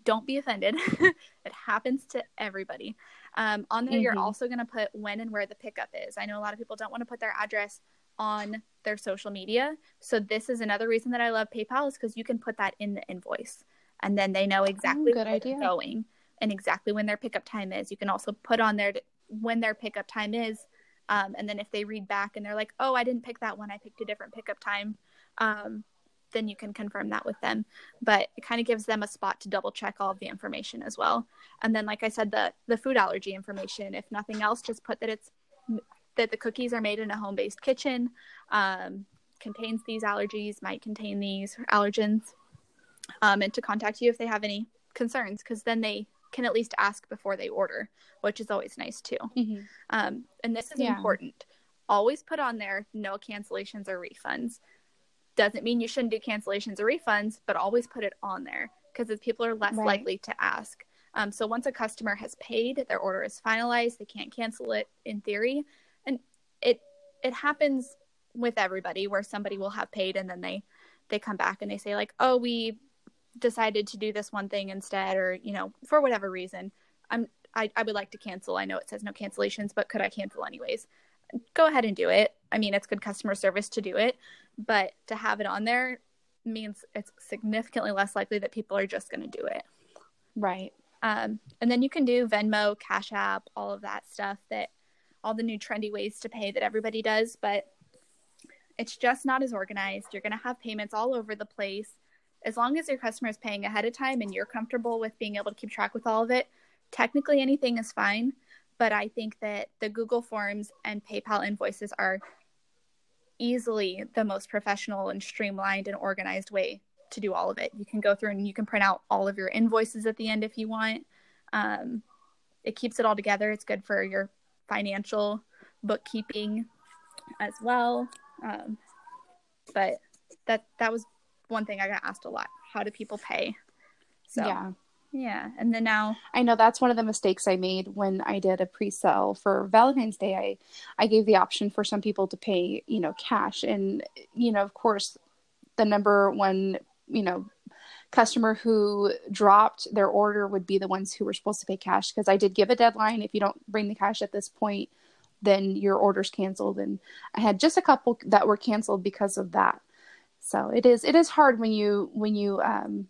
don't be offended. it happens to everybody. Um, on there, mm-hmm. you're also going to put when and where the pickup is. I know a lot of people don't want to put their address on their social media. So this is another reason that I love PayPal is because you can put that in the invoice, and then they know exactly oh, where idea. they're going and exactly when their pickup time is. You can also put on there when their pickup time is, um, and then if they read back and they're like, "Oh, I didn't pick that one. I picked a different pickup time," um, then you can confirm that with them. But it kind of gives them a spot to double check all of the information as well. And then, like I said, the the food allergy information. If nothing else, just put that it's that the cookies are made in a home based kitchen, um, contains these allergies, might contain these allergens, um, and to contact you if they have any concerns, because then they can at least ask before they order, which is always nice too. Mm-hmm. Um, and this is yeah. important. Always put on there no cancellations or refunds. Doesn't mean you shouldn't do cancellations or refunds, but always put it on there because people are less right. likely to ask. Um, so once a customer has paid, their order is finalized, they can't cancel it in theory. And it it happens with everybody where somebody will have paid and then they they come back and they say like oh we decided to do this one thing instead or you know for whatever reason. I'm I, I would like to cancel. I know it says no cancellations but could i cancel anyways? Go ahead and do it. I mean it's good customer service to do it but to have it on there means it's significantly less likely that people are just going to do it right um, and then you can do venmo cash app all of that stuff that all the new trendy ways to pay that everybody does, but it's just not as organized. You're going to have payments all over the place. As long as your customer is paying ahead of time and you're comfortable with being able to keep track with all of it, technically anything is fine. But I think that the Google Forms and PayPal invoices are easily the most professional and streamlined and organized way to do all of it. You can go through and you can print out all of your invoices at the end if you want. Um, it keeps it all together. It's good for your financial bookkeeping as well. Um, but that that was one thing I got asked a lot. How do people pay? So yeah. Yeah. And then now I know that's one of the mistakes I made when I did a pre-sale for Valentine's Day. I I gave the option for some people to pay, you know, cash and you know, of course, the number one, you know, customer who dropped their order would be the ones who were supposed to pay cash because I did give a deadline if you don't bring the cash at this point, then your order's canceled and I had just a couple that were canceled because of that. So it is it is hard when you when you um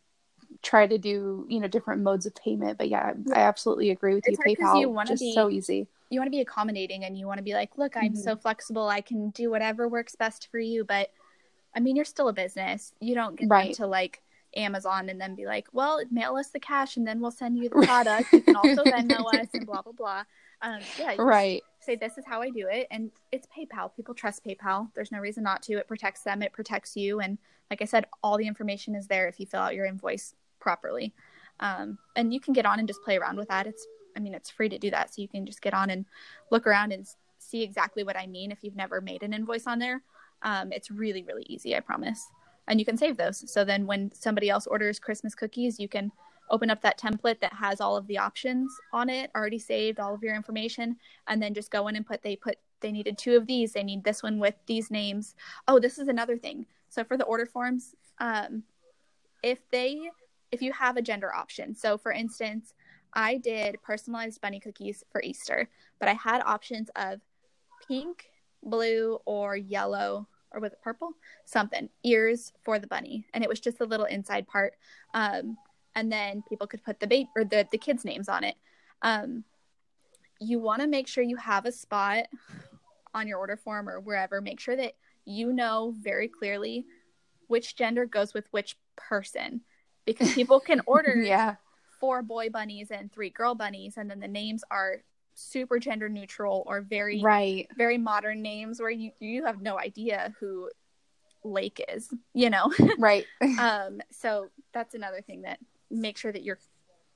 try to do you know different modes of payment but yeah i absolutely agree with It's you paypal you just be- so easy you want to be accommodating and you want to be like, look, I'm Mhm. so flexible. I can do whatever works best for you. But I mean, you're still a business. You don't get Right. to like Amazon and then be like, well, mail us the cash and then we'll send you the product. You can also Venmo us and blah, blah, blah. Um, yeah. right Say, this is how I do it. And it's PayPal. People trust PayPal. There's no reason not to. It protects them, it protects you. And like I said, all the information is there if you fill out your invoice properly. Um, and you can get on and just play around with that. It's, I mean, it's free to do that. So you can just get on and look around and see exactly what I mean if you've never made an invoice on there. Um, it's really, really easy, I promise. And you can save those. So then when somebody else orders Christmas cookies, you can open up that template that has all of the options on it already saved, all of your information, and then just go in and put they put they needed two of these, they need this one with these names. Oh, this is another thing. So for the order forms, um, if they if you have a gender option. So for instance, I did personalized bunny cookies for Easter, but I had options of pink, blue, or yellow, or was it purple? Something ears for the bunny, and it was just the little inside part. Um, and then people could put the baby or the the kids' names on it. Um, you want to make sure you have a spot on your order form or wherever. Make sure that you know very clearly which gender goes with which person, because people can order yeah. four boy bunnies and three girl bunnies and then the names are super gender neutral or very right. very modern names where you you have no idea who lake is you know? Right. Um so that's another thing that make sure that you're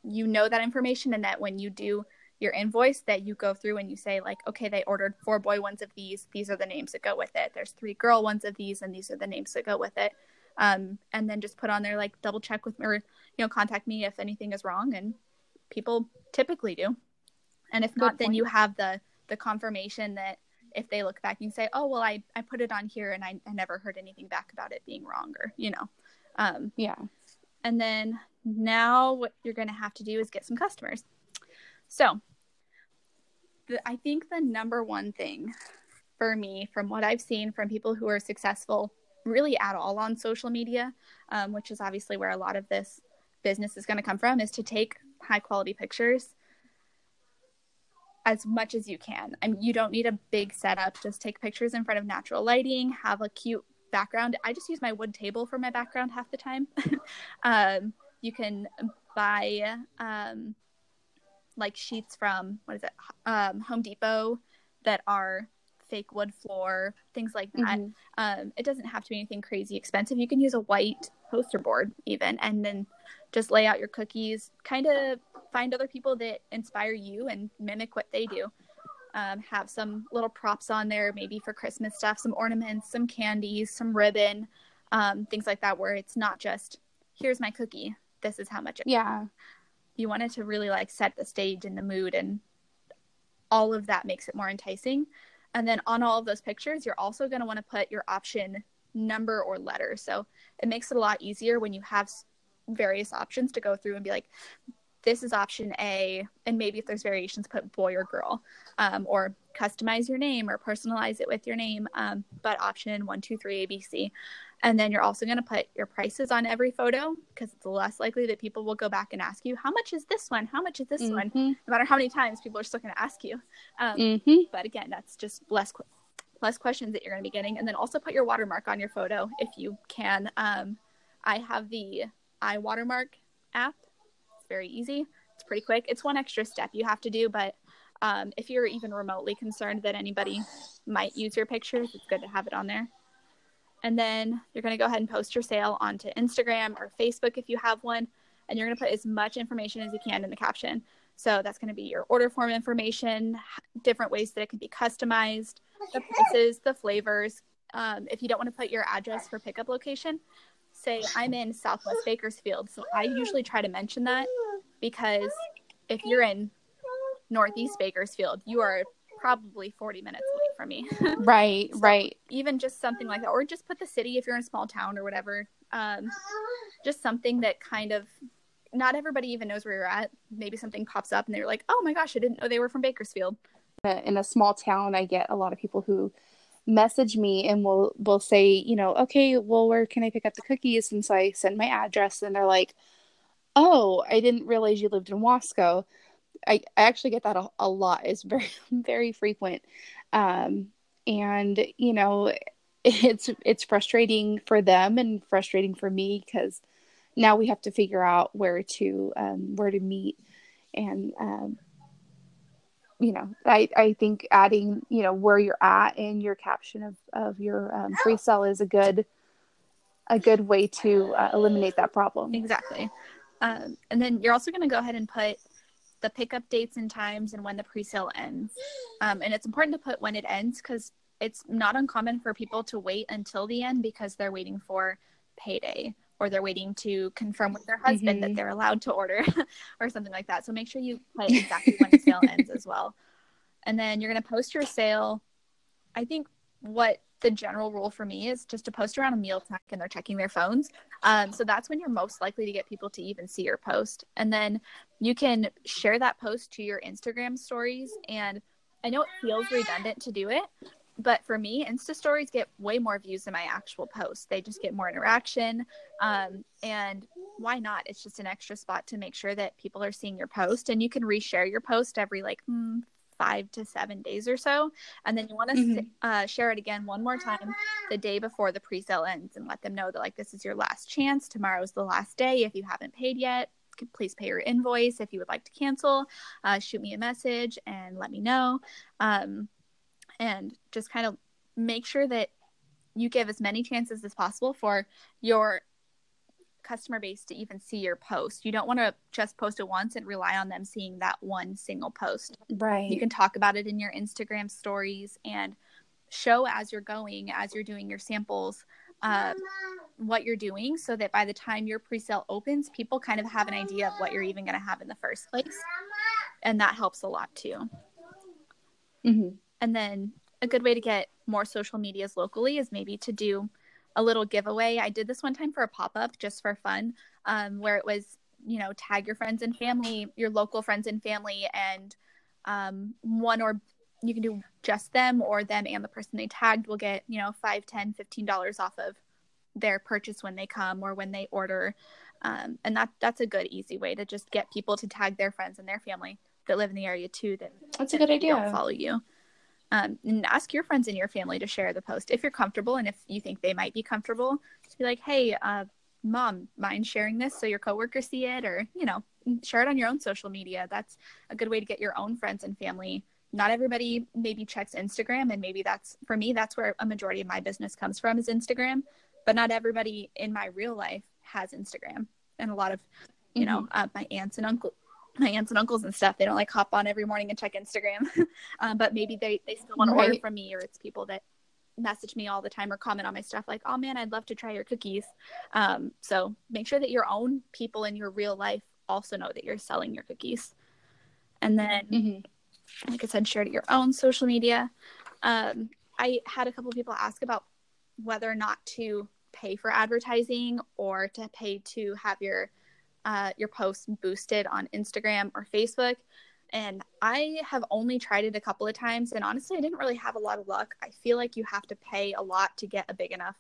you know that information and that when you do your invoice that you go through and you say like okay they ordered four boy ones of these these are the names that go with it. There's three girl ones of these and these are the names that go with it um and then just put on there like double check with me or you know contact me if anything is wrong and people typically do. And if not then you have the the confirmation that if they look back you can say oh well i i put it on here and i, I never heard anything back about it being wrong or you know um yeah. and then now what you're going to have to do is get some customers. So, the, I think the number one thing for me, from what I've seen from people who are successful really at all on social media, um, which is obviously where a lot of this business is going to come from, is to take high quality pictures as much as you can. I mean, you don't need a big setup. Just take pictures in front of natural lighting, have a cute background. I just use my wood table for my background half the time. um, you can buy um, like sheets from what is it, um, Home Depot that are fake wood floor, things like that. Mhm. Um, it doesn't have to be anything crazy expensive. You can use a white poster board even, and then just lay out your cookies. Kind of find other people that inspire you and mimic what they do. Um, have some little props on there, maybe for Christmas stuff, some ornaments, some candies, some ribbon, um, things like that, where it's not just here's my cookie. This is how much it yeah you want it to really like set the stage and the mood and all of that makes it more enticing and then on all of those pictures you're also going to want to put your option number or letter. So it makes it a lot easier when you have various options to go through and be like this is option a. And maybe if there's variations put boy or girl um, or customize your name or personalize it with your name. Um, but option one two three abc and then you're also going to put your prices on every photo because it's less likely that people will go back and ask you, how much is this one? How much is this one? Mhm. No matter how many times people are still going to ask you. Um, Mhm. But again, that's just less, less questions that you're going to be getting. And then also put your watermark on your photo if you can. Um, I have the iWatermark app. It's very easy. It's pretty quick. It's one extra step you have to do, but um, if you're even remotely concerned that anybody might use your pictures, it's good to have it on there. And then you're going to go ahead and post your sale onto Instagram or Facebook if you have one. And you're going to put as much information as you can in the caption. So that's going to be your order form information, different ways that it can be customized, the prices, the flavors. Um, if you don't want to put your address for pickup location, say I'm in Southwest Bakersfield. So I usually try to mention that because if you're in Northeast Bakersfield, you are probably 40 minutes from me. right, so right. Even just something like that, or just put the city if you're in a small town or whatever. Um, just something that kind of not everybody even knows where you're at. Maybe something pops up and they're like, "Oh my gosh, I didn't know they were from Bakersfield." In a small town, I get a lot of people who message me and will will say, you know, okay, well, where can I pick up the cookies? And so I send my address, and they're like, "Oh, I didn't realize you lived in Wasco." I, I actually get that a, a lot. It's very very frequent, um, and you know, it's it's frustrating for them and frustrating for me because now we have to figure out where to um, where to meet. And um, you know I, I think adding you know where you're at in your caption of, of your um, pre-sale is a good a good way to uh, eliminate that problem. Exactly. Um, and then you're also going to go ahead and put the pickup dates and times and when the pre-sale ends. Um, and it's important to put when it ends because it's not uncommon for people to wait until the end because they're waiting for payday or they're waiting to confirm with their husband mm-hmm. that they're allowed to order or something like that. So make sure you put exactly when the sale ends as well. And then you're going to post your sale. I think what the general rule for me is just to post around a meal time and they're checking their phones. Um, so that's when you're most likely to get people to even see your post. And then you can share that post to your Instagram stories. And I know it feels redundant to do it, but for me, Insta stories get way more views than my actual posts. They just get more interaction. Um, and why not? It's just an extra spot to make sure that people are seeing your post. And you can reshare your post every like hmm, five to seven days or so. And then you want to mm-hmm. uh, share it again one more time the day before the pre sale ends and let them know that, like, this is your last chance. Tomorrow's the last day. If you haven't paid yet, please pay your invoice. If you would like to cancel, uh, shoot me a message and let me know. Um, and just kind of make sure that you give as many chances as possible for your customer base to even see your post. You don't want to just post it once and rely on them seeing that one single post. Right. You can talk about it in your Instagram stories and show as you're going, as you're doing your samples, uh, what you're doing so that by the time your pre sale opens, people kind of have an idea of what you're even going to have in the first place. And that helps a lot too. Mm-hmm. And then a good way to get more social medias locally is maybe to do a little giveaway. I did this one time for a pop up just for fun, um, where it was, you know, tag your friends and family, your local friends and family, and um, one or you can do just them or them and the person they tagged will get, you know, five, ten, fifteen dollars off of their purchase when they come or when they order. Um, and that that's a good easy way to just get people to tag their friends and their family that live in the area too that that's a good idea follow you um, and ask your friends and your family to share the post if you're comfortable and if you think they might be comfortable. Just be like hey uh, mom mind sharing this so your coworkers see it? Or you know share it on your own social media. That's a good way to get your own friends and family. Not everybody maybe checks instagram and maybe that's for me that's where a majority of my business comes from is instagram but not everybody in my real life has instagram. And a lot of you mm-hmm. know uh, my aunts and uncles my aunts and uncles and stuff. They don't like hop on every morning and check instagram. Um, but maybe they, they still want to order from me or it's people that message me all the time or comment on my stuff like oh man i'd love to try your cookies. Um, so make sure that your own people in your real life also know that you're selling your cookies. And then mm-hmm. like i said share it your own social media. Um, i had a couple of people ask about whether or not to pay for advertising or to pay to have your uh, your posts boosted on Instagram or Facebook. And I have only tried it a couple of times. And honestly, I didn't really have a lot of luck. I feel like you have to pay a lot to get a big enough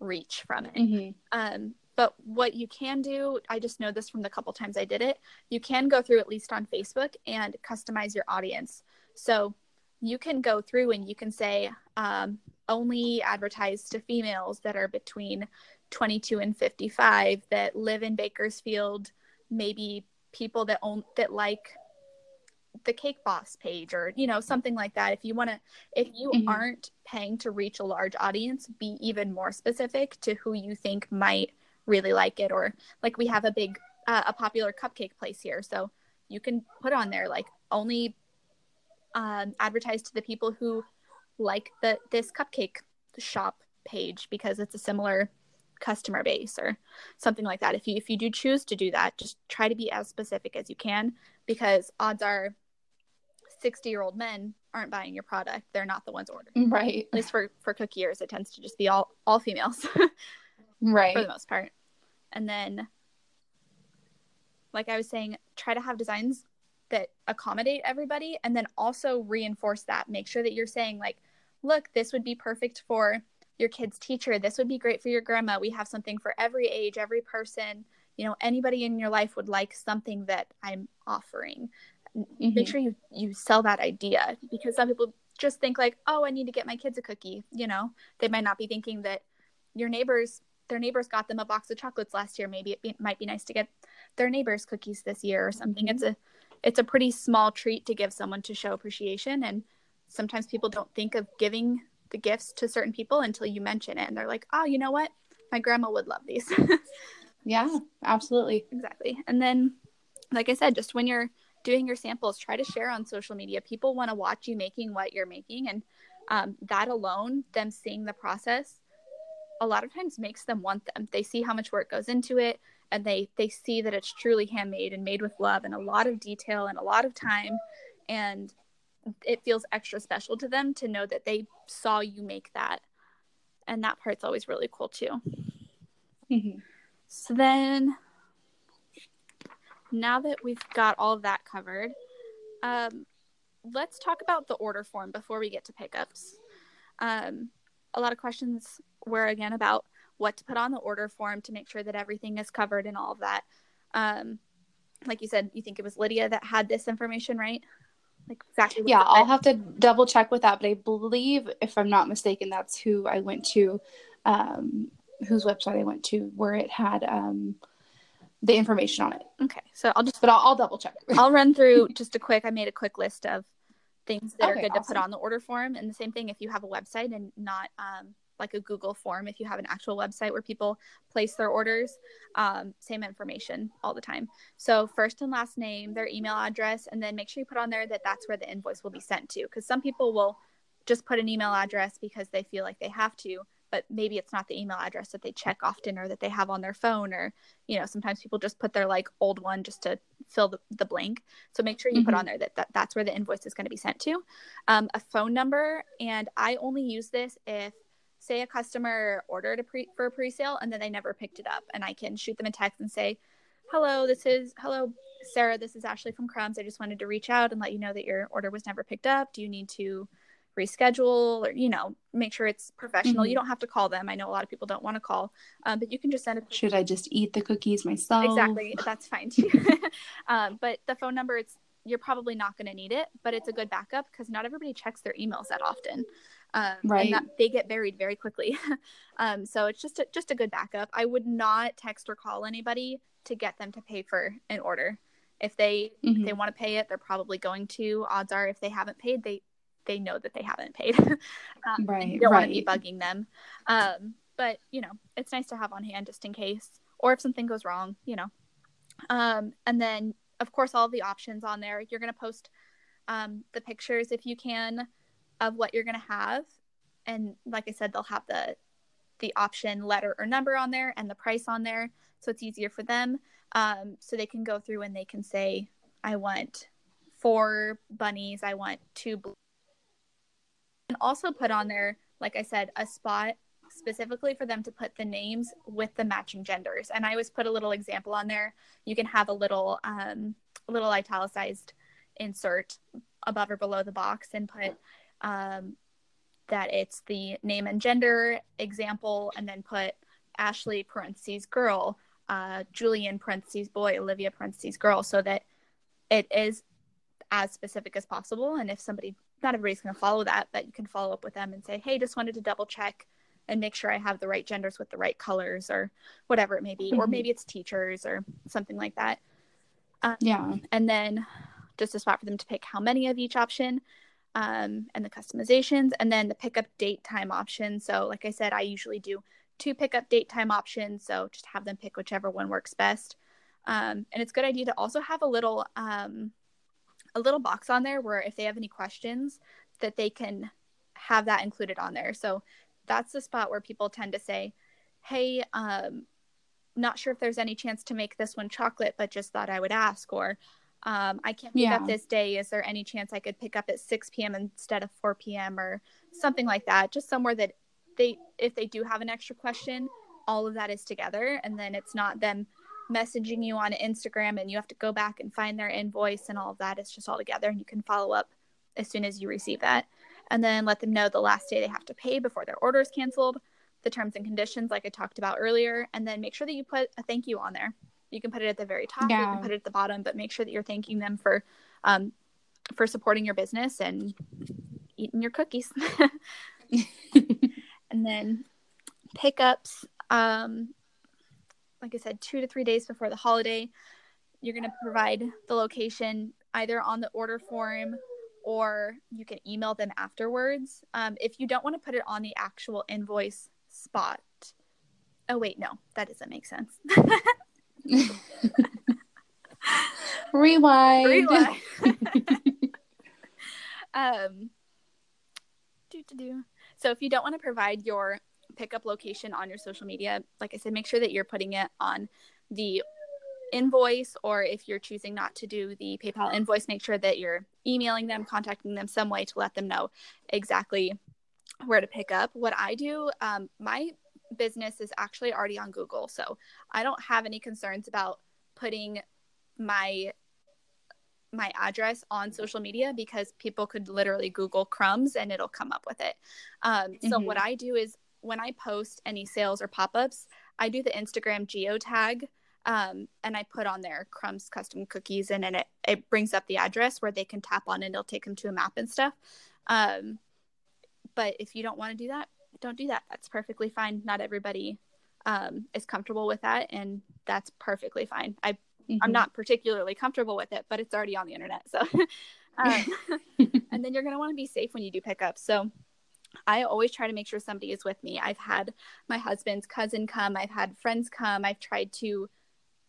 reach from it. Mm-hmm. Um, but what you can do, I just know this from the couple times I did it, you can go through at least on Facebook and customize your audience. So you can go through and you can say um, only advertise to females that are between 22 and 55 that live in Bakersfield, maybe people that own that like the cake boss page or you know something like that. If you want to if you mm-hmm. aren't paying to reach a large audience be even more specific to who you think might really like it. Or like we have a big uh, a popular cupcake place here. So you can put on there like only um, advertise to the people who like the this cupcake shop page because it's a similar customer base or something like that. If you if you do choose to do that, just try to be as specific as you can because odds are 60 year old men aren't buying your product. They're not the ones ordering. Right. At least for for cookie years, it tends to just be all all females right. for the most part. And then like I was saying, try to have designs that accommodate everybody and then also reinforce that. Make sure that you're saying like, look, this would be perfect for your kid's teacher. This would be great for your grandma. We have something for every age, every person. You know, anybody in your life would like something that I'm offering. Mhm. Make sure you you sell that idea because some people just think like, "Oh, I need to get my kids a cookie." You know, they might not be thinking that your neighbors their neighbors got them a box of chocolates last year. Maybe it be, might be nice to get their neighbors cookies this year or something. Mhm. It's a it's a pretty small treat to give someone to show appreciation and sometimes people don't think of giving the gifts to certain people until you mention it and they're like, "Oh, you know what? My grandma would love these." Yeah, absolutely. exactly. And then like I said, just when you're doing your samples, try to share on social media. People want to watch you making what you're making and um, that alone, them seeing the process, a lot of times makes them want them. They see how much work goes into it and they they see that it's truly handmade and made with love and a lot of detail and a lot of time and it feels extra special to them to know that they saw you make that. And that part's always really cool too. Mhm. So then, now that we've got all of that covered, um, let's talk about the order form before we get to pickups. Um, a lot of questions were again about what to put on the order form to make sure that everything is covered and all of that. Um, like you said, you think it was Lydia that had this information, right? Like exactly. what Yeah, I'll have to double check with that, but I believe, if I'm not mistaken, that's who I went to, um, whose website I went to, where it had um, the information on it. Okay, so I'll just But I'll, I'll double check. I'll run through just a quick. I made a quick list of things that are Okay, good to put on the order form, and the same thing if you have a website and not um, like a Google form. If you have an actual website where people place their orders, um, same information all the time. So first and last name, their email address, and then make sure you put on there that that's where the invoice will be sent to. Because some people will just put an email address because they feel like they have to, but maybe it's not the email address that they check often or that they have on their phone or you know sometimes people just put their like old one just to fill the, the blank so make sure you put Mhm. on there that, that that's where the invoice is going to be sent to um, a phone number and i only use this if say a customer ordered a pre for a pre-sale and then they never picked it up. And i can shoot them a text and say hello this is hello sarah this is ashley from crumbs. I just wanted to reach out and let you know that your order was never picked up. Do you need to reschedule or you know make sure it's professional? Mhm. you don't have to call them. I know a lot of people don't want to call um, but you can just send a Should I just eat the cookies myself? exactly. That's fine too. Um, but the phone number it's you're probably not going to need it but it's a good backup because not everybody checks their emails that often um, Right. and that, they get buried very quickly. Um, so it's just a, just a good backup. I would not text or call anybody to get them to pay for an order. If they if Mhm. they want to pay it they're probably going to. Odds are if they haven't paid they they know that they haven't paid. Um, Right, you don't want to be bugging them. Um, but you know it's nice to have on hand just in case or if something goes wrong you know. Um, and then of course all the options on there. You're going to post um, the pictures if you can of what you're going to have. And like i said they'll have the the option letter or number on there and the price on there. So it's easier for them. Um, so they can go through and they can say i want four bunnies. I want two bl-. and also put on there like i said a spot specifically for them to put the names with the matching genders. And i always put a little example on there. You can have a little um, little italicized insert above or below the box and put um, that it's the name and gender example and then put ashley parentheses girl uh, julian parentheses boy olivia parentheses girl so that it is as specific as possible and if somebody not everybody's going to follow that but you can follow up with them and say hey just wanted to double check and make sure i have the right genders with the right colors or whatever it may be or Mhm. maybe it's teachers or something like that Yeah. and then just a spot for them to pick how many of each option um, and the customizations and then the pickup date time option so like i said i usually do two pickup date time options so just have them pick whichever one works best Um, and it's a good idea to also have a little um, a little box on there where if they have any questions that they can have that included on there. So that's the spot where people tend to say, "Hey, um, not sure if there's any chance to make this one chocolate, but just thought I would ask," or um, "I can't pick Yeah. up this day. Is there any chance I could pick up at 6 p.m. instead of 4 p.m. or something like that?" Just somewhere that they, if they do have an extra question, all of that is together, and then it's not them messaging you on Instagram and you have to go back and find their invoice and all of that. It's just all together, and you can follow up as soon as you receive that and then let them know the last day they have to pay before their order is canceled, the terms and conditions, like I talked about earlier, and then make sure that you put a thank you on there. You can put it at the very top, you can put it at the bottom, but make sure that you're thanking them for um, for supporting your business and eating your cookies. and then pickups, um, like I said, two to three days before the holiday. You're going to provide the location either on the order form or you can email them afterwards. Um, if you don't want to put it on the actual invoice spot. Oh, wait, no, that doesn't make sense. Rewind. Rewind. um, do do. So if you don't want to provide your pickup location on your social media, like I said, make sure that you're putting it on the invoice, or if you're choosing not to do the PayPal invoice, make sure that you're emailing them, contacting them some way to let them know exactly where to pick up. What I do, um, my business is actually already on Google, so I don't have any concerns about putting my my address on social media because people could literally Google crumbs and it'll come up with it. Um, so Mhm. what I do is when I post any sales or pop-ups, I do the Instagram geotag um, and I put on there crumbs custom cookies and then it, it brings up the address where they can tap on and it'll take them to a map and stuff. Um, but if you don't want to do that, don't do that. That's perfectly fine. Not everybody um, is comfortable with that and that's perfectly fine. I I'm Mhm. not particularly comfortable with it, but it's already on the internet. So, um, and then you're going to want to be safe when you do pickups. So, I always try to make sure somebody is with me. I've had my husband's cousin come, I've had friends come. I've tried to,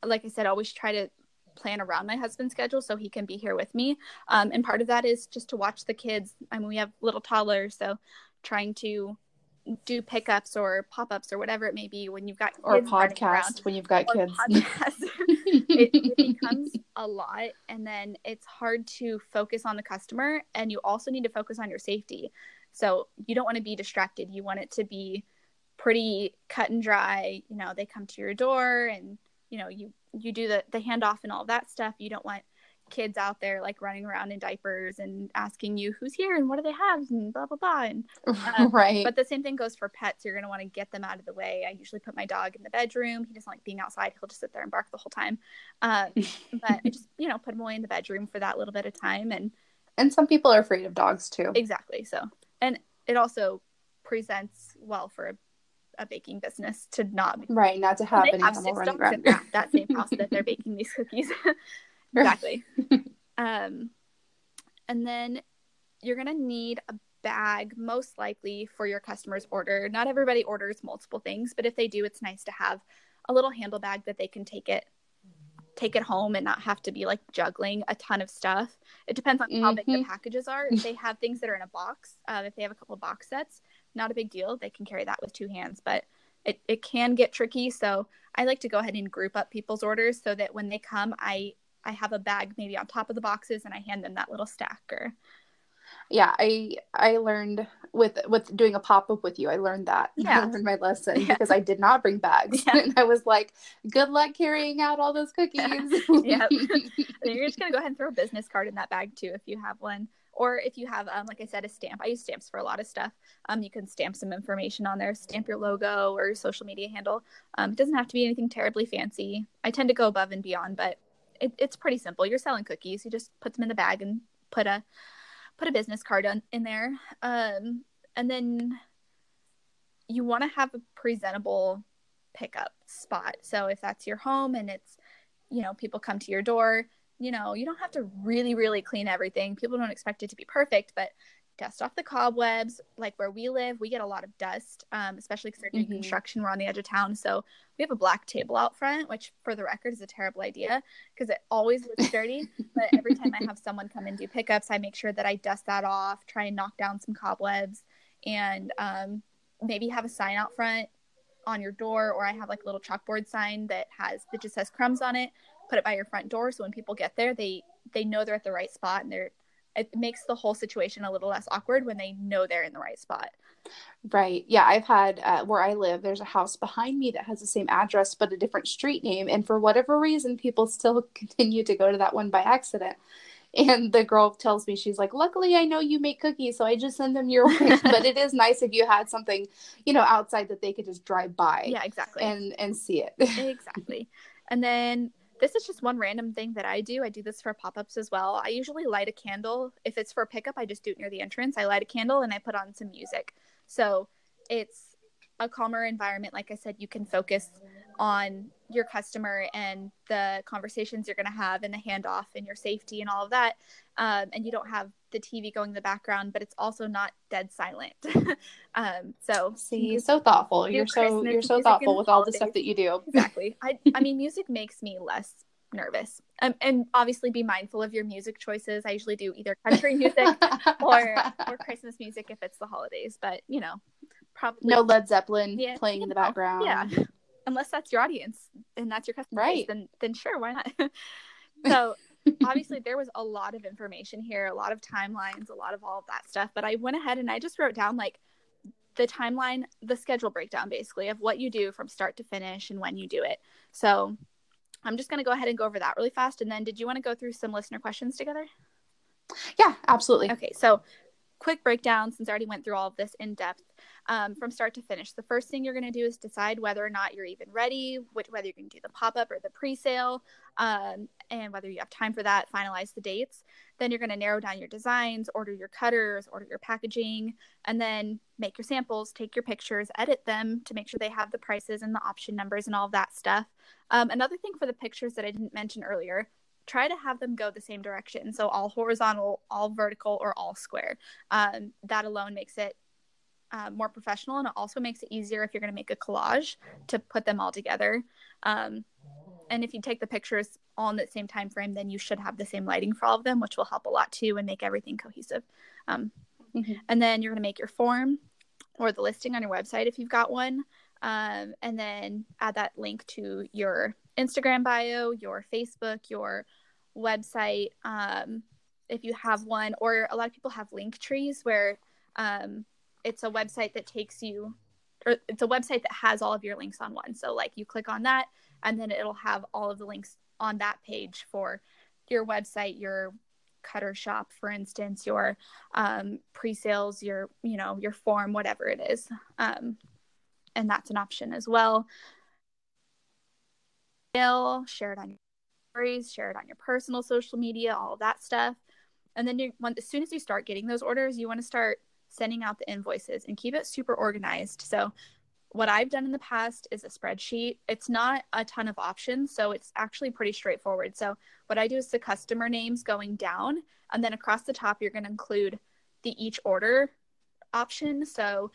like I said, always try to plan around my husband's schedule so he can be here with me. Um, and part of that is just to watch the kids. I mean, we have little toddlers, so trying to do pickups or pop-ups or whatever it may be when you've got Or kids running around. podcast when you've got kids. it, it becomes a lot and then it's hard to focus on the customer and you also need to focus on your safety. So you don't want to be distracted. You want it to be pretty cut and dry. You know they come to your door and you know you you do the the handoff and all that stuff. You don't want kids out there like running around in diapers and asking you who's here and what do they have and blah blah blah and Um, right. but the same thing goes for pets. You're going to want to get them out of the way. I usually put my dog in the bedroom. He doesn't like being outside. He'll just sit there and bark the whole time. Um, but I just, you know, put him away in the bedroom for that little bit of time. And and some people are afraid of dogs too. exactly. So, and it also presents well for a, a baking business to not be. Right, not to have an have animal running around. that, that same house that they're baking these cookies. Exactly. um, and then you're going to need a bag most likely for your customer's order. Not everybody orders multiple things, but if they do, it's nice to have a little handle bag that they can take it take it home and not have to be like juggling a ton of stuff. It depends on how big the Mhm. packages are. If they have things that are in a box, uh, if they have a couple box sets, not a big deal. They can carry that with two hands, but it, it can get tricky. So I like to go ahead and group up people's orders so that when they come, I I have a bag maybe on top of the boxes and I hand them that little stack or Yeah, I I learned with with doing a pop up with you. I learned that. Yeah. I learned my lesson Yeah. because I did not bring bags, Yeah. and I was like, "Good luck carrying out all those cookies." Yep. And you're just gonna go ahead and throw a business card in that bag too if you have one. Or if you have, um, like I said, a stamp. I use stamps for a lot of stuff. Um, you can stamp some information on there, stamp your logo or your social media handle. Um, it doesn't have to be anything terribly fancy. I tend to go above and beyond, but it, it's pretty simple. You're selling cookies. You just put them in the bag and put a put a business card on, in there. Um, and then you want to have a presentable pickup spot. So if that's your home and it's, you know, people come to your door, you know, you don't have to really, really clean everything. People don't expect it to be perfect, but dust off the cobwebs. Like where we live, we get a lot of dust, um, especially because they're doing Mhm. construction. We're on the edge of town, so we have a black table out front, which, for the record, is a terrible idea because it always looks dirty. but every time I have someone come and do pickups, I make sure that I dust that off, try and knock down some cobwebs, and um, maybe have a sign out front on your door, or I have like a little chalkboard sign that has that just says crumbs on it. Put it by your front door, so when people get there, they they know they're at the right spot, and they're it makes the whole situation a little less awkward when they know they're in the right spot. Right. Yeah, I've had uh, where I live. There's a house behind me that has the same address but a different street name, and for whatever reason, people still continue to go to that one by accident. And the girl tells me she's like, "Luckily, I know you make cookies, so I just send them your way." but it is nice if you had something, you know, outside that they could just drive by Yeah, exactly. and and see it. exactly. And then this is just one random thing that I do. I do this for pop ups as well. I usually light a candle. If it's for pickup, I just do it near the entrance. I light a candle and I put on some music. So it's a calmer environment. Like I said, you can focus on your customer and the conversations you're going to have and the handoff and your safety and all of that. Um, and you don't have the TV going in the background, but it's also not dead silent. um, so See, so thoughtful. You're so you're so thoughtful with all the stuff that you do. exactly i i mean music makes me less nervous um, and obviously be mindful of your music choices i usually do either country music or or christmas music if it's the holidays but you know probably no Led Zeppelin Yeah, playing in the background. yeah unless that's your audience and that's your customer base, then then sure why not? So obviously there was a lot of information here a lot of timelines a lot of all of that stuff but i went ahead and i just wrote down like the timeline the schedule breakdown basically of what you do from start to finish and when you do it. So i'm just going to go ahead and go over that really fast and then did you want to go through some listener questions together? Yeah, absolutely. Okay, so quick breakdown since I already went through all of this in depth um, from start to finish. The first thing you're going to do is decide whether or not you're even ready, which, whether you're going to do the pop up or the pre sale, um, and whether you have time for that, finalize the dates. Then you're going to narrow down your designs, order your cutters, order your packaging, and then make your samples, take your pictures, edit them to make sure they have the prices and the option numbers and all of that stuff. Um, another thing for the pictures that I didn't mention earlier try to have them go the same direction. So all horizontal, all vertical, or all square. Um, that alone makes it uh, more professional, and it also makes it easier if you're going to make a collage to put them all together. Um, and if you take the pictures all in the same time frame, then you should have the same lighting for all of them, which will help a lot too and make everything cohesive. Um, Mhm. And then you're going to make your form or the listing on your website if you've got one, um, and then add that link to your Instagram bio, your Facebook, your website, um, if you have one, or a lot of people have link trees where um, it's a website that takes you, or it's a website that has all of your links on one. So, like, you click on that, and then it'll have all of the links on that page for your website, your cutter shop, for instance, your um, pre-sales, your you know your form, whatever it is, um, and that's an option as well. Email, share it on your stories, share it on your personal social media, all of that stuff, and then you want as soon as you start getting those orders, you want to start sending out the invoices and keep it super organized. So what I've done in the past is a spreadsheet. It's not a ton of options, so it's actually pretty straightforward. So what I do is the customer names going down, and then across the top you're going to include the each order option. So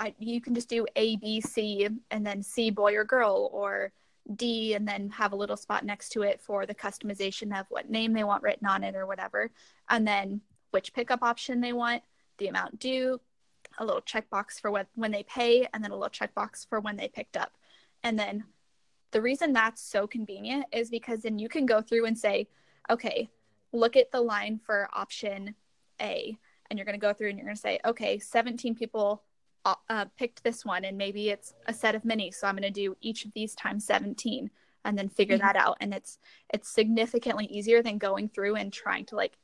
I, you can just do A, B, C, and then C boy or girl, or D, and then have a little spot next to it for the customization of what name they want written on it or whatever, and then which pickup option they want, the amount due, a little checkbox for what when they pay, and then a little checkbox for when they picked up. And then the reason that's so convenient is because then you can go through and say, okay, look at the line for option A, and you're going to go through and you're going to say, okay, 17 people uh, uh, picked this one, and maybe it's a set of many, so I'm going to do each of these times 17, and then figure Mhm. that out. And it's it's significantly easier than going through and trying to like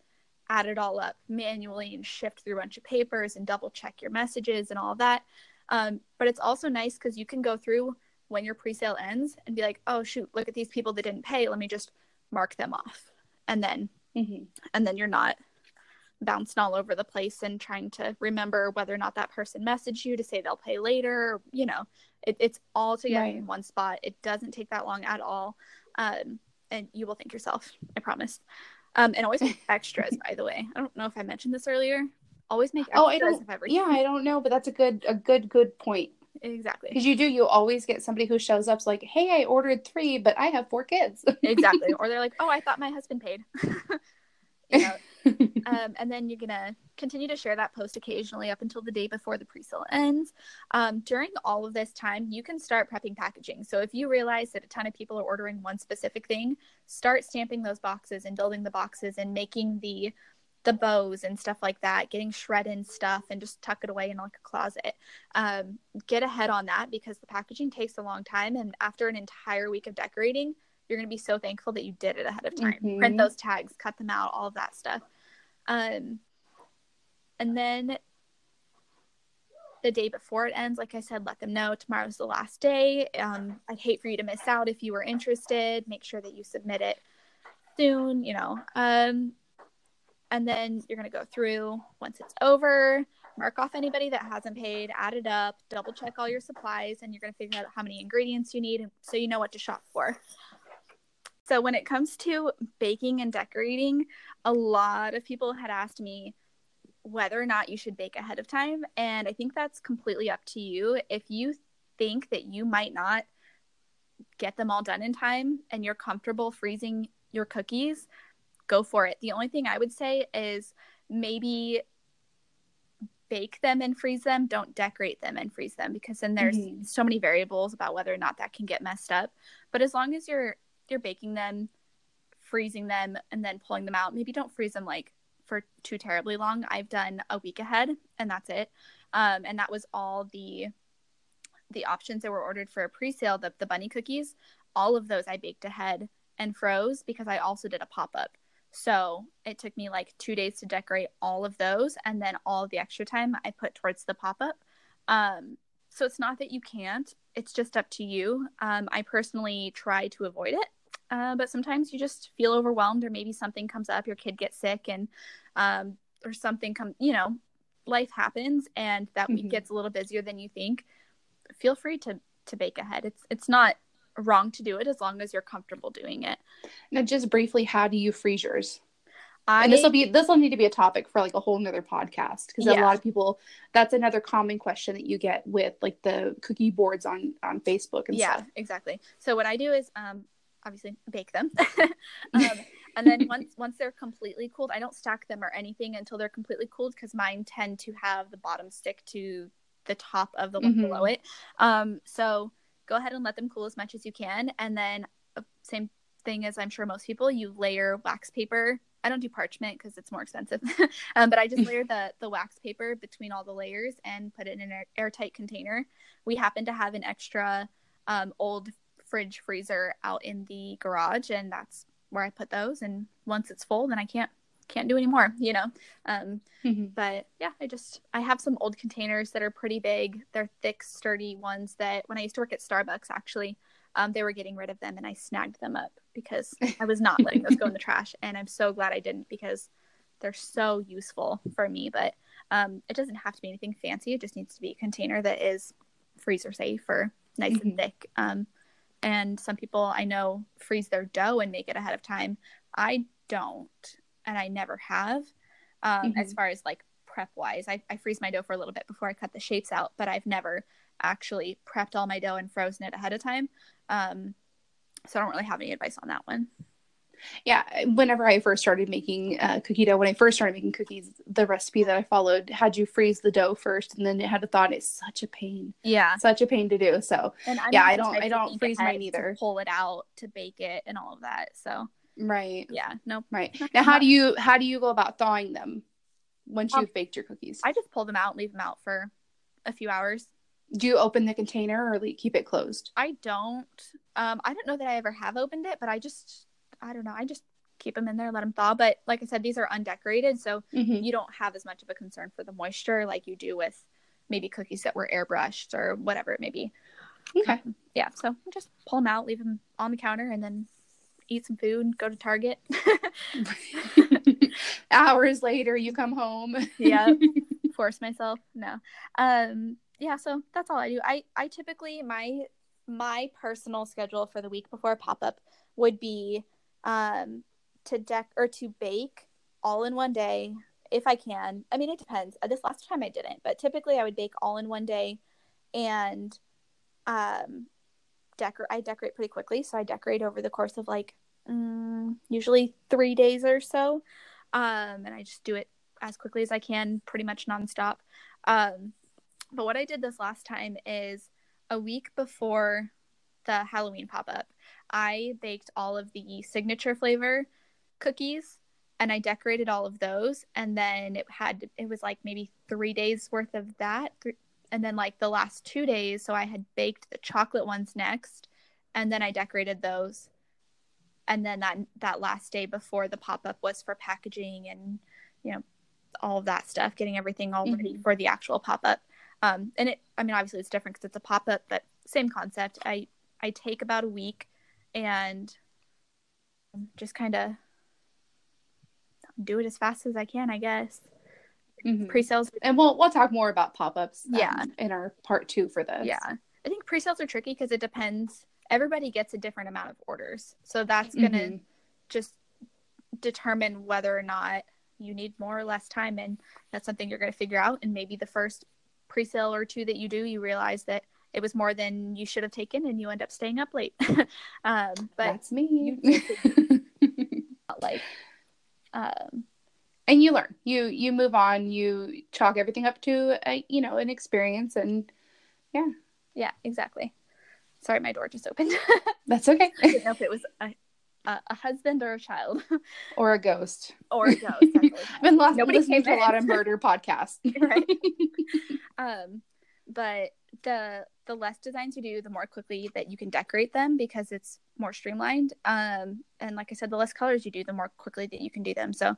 add it all up manually and shift through a bunch of papers and double check your messages and all that. Um, but it's also nice because you can go through when your pre-sale ends and be like, oh shoot, look at these people that didn't pay. Let me just mark them off, and then Mm-hmm. and then you're not bouncing all over the place and trying to remember whether or not that person messaged you to say they'll pay later. You know, it, it's all together Right. in one spot. It doesn't take that long at all. Um, and you will thank yourself, I promise. Um, and always make extras, by the way. I don't know if I mentioned this earlier, Always make Oh, I extras don't. of everything. Yeah, I don't know, but that's a good a good good point. exactly. Because you do, you always get somebody who shows up's like, "Hey, I ordered three, but I have four kids." exactly. Or they're like, "Oh, I thought my husband paid." you know, um, and then you're gonna continue to share that post occasionally up until the day before the pre-sale ends. Um, during all of this time, you can start prepping packaging. So if you realize that a ton of people are ordering one specific thing, start stamping those boxes and building the boxes and making the the bows and stuff like that, getting shred-in stuff and just tuck it away in like a closet. Um, get ahead on that because the packaging takes a long time, and after an entire week of decorating, you're going to be so thankful that you did it ahead of time. Mhm. Print those tags, cut them out, all of that stuff. Um, and then the day before it ends, like I said, let them know tomorrow's the last day. Um, I'd hate for you to miss out if you were interested. Make sure that you submit it soon, you know. Um, and then you're going to go through once it's over, mark off anybody that hasn't paid, add it up, double check all your supplies, and you're going to figure out how many ingredients you need so you know what to shop for. So, when it comes to baking and decorating, a lot of people had asked me whether or not you should bake ahead of time. And I think that's completely up to you. If you think that you might not get them all done in time and you're comfortable freezing your cookies, go for it. The only thing I would say is maybe bake them and freeze them. Don't decorate them and freeze them because then there's Mhm. so many variables about whether or not that can get messed up. But as long as you're you're baking them, freezing them, and then pulling them out, maybe don't freeze them like for too terribly long. I've done a week ahead, and that's it. Um, and that was all the the options that were ordered for a pre-sale. The the bunny cookies, all of those I baked ahead and froze because I also did a pop up. So it took me like two days to decorate all of those, and then all the extra time I put towards the pop up. Um, so it's not that you can't; it's just up to you. Um, I personally try to avoid it, uh, but sometimes you just feel overwhelmed, or maybe something comes up, your kid gets sick, and um, or something come, you know, life happens, and that week Mhm. gets a little busier than you think. Feel free to to bake ahead. It's it's not wrong to do it as long as you're comfortable doing it. now, just briefly, how do you freeze yours? I and this will be this will need to be a topic for like a whole nother podcast because a lot of people that's another common question that you get with like the cookie boards on on facebook and stuff. yeah stuff exactly so what i do is um obviously bake them. Um, and then once once they're completely cooled i don't stack them or anything until they're completely cooled because mine tend to have the bottom stick to the top of the one Mhm. below it. Um so go ahead and let them cool as much as you can. And then uh, same thing as i'm sure most people you layer wax paper. I don't do parchment because it's more expensive um, but i just layer the the wax paper between all the layers and put it in an air- airtight container. We happen to have an extra um, old fridge freezer out in the garage and that's where i put those and once it's full then i can't can't do any more you know um, Mhm. but yeah i just i have some old containers that are pretty big they're thick sturdy ones that when i used to work at starbucks actually um, they were getting rid of them and i snagged them up because i was not letting those go in the trash and i'm so glad i didn't because they're so useful for me but um, it doesn't have to be anything fancy it just needs to be a container that is freezer safe or nice Mhm. and thick um, and some people i know freeze their dough and make it ahead of time. I don't and i never have um, as far as like prep wise. I, I freeze my dough for a little bit before i cut the shapes out but i've never actually prepped all my dough and frozen it ahead of time. Um, so i don't really have any advice on that one yeah whenever i first started making uh, cookie dough when i first started making cookies the recipe that i followed had you freeze the dough first and then it had a thought it's such a pain. Yeah. Such a pain to do. So Yeah, I don't- I don't freeze mine to either. pull it out to bake it and all of that so. Right. Yeah nope. Right. Now how do you how do you go about thawing them once Um, you've baked your cookies? I just pull them out leave them out for a few hours. Do you open the container or keep it closed? I don't. Um, I don't know that I ever have opened it, but I just, I don't know. I just keep them in there, let them thaw. But like I said, these are undecorated, so Mhm. you don't have as much of a concern for the moisture like you do with maybe cookies that were airbrushed or whatever it may be. okay Um, yeah. So just pull them out, leave them on the counter, and then eat some food. Go to Target. hours later you come home yeah. Force myself. No. Um. Yeah. So that's all I do. I I typically my my personal schedule for the week before pop up would be um to deck or to bake all in one day if I can. I mean, it depends. Uh, This last time I didn't, but typically I would bake all in one day, and um, decor. I decorate pretty quickly, so I decorate over the course of like mm, usually three days or so, um, and I just do it as quickly as I can, pretty much nonstop. Um, but what I did this last time is a week before the Halloween pop up, I baked all of the signature flavor cookies and I decorated all of those. And then it had, it was like maybe three days worth of that. And then like the last two days, so I had baked the chocolate ones next and then I decorated those. And then that that last day before the pop up was for packaging and you know all of that stuff, getting everything all ready Mhm. for the actual pop up. Um, and it, I mean, obviously it's different because it's a pop up, but same concept. I I take about a week and just kind of do it as fast as I can, I guess. Mhm. Pre-sales, And we'll we'll talk more about pop ups. Yeah. in our part two for this. yeah. I think pre-sales are tricky because it depends. Everybody gets a different amount of orders, so that's gonna Mhm. just determine whether or not you need more or less time, and that's something you're gonna figure out. And maybe the first pre-sale or two that you do, you realize that it was more than you should have taken, and you end up staying up late. um, but that's me. like um, and you learn. You you move on. You chalk everything up to a, you know an experience, and yeah, Yeah, exactly. Sorry, my door just opened. that's okay. I didn't know if it was a, a, a husband or a child or a ghost. or a ghost. I've been lost, Nobody listening to came a lot of murder podcasts. right? um, but the the less designs you do, the more quickly that you can decorate them because it's more streamlined. Um, and like I said, the less colors you do, the more quickly that you can do them. So,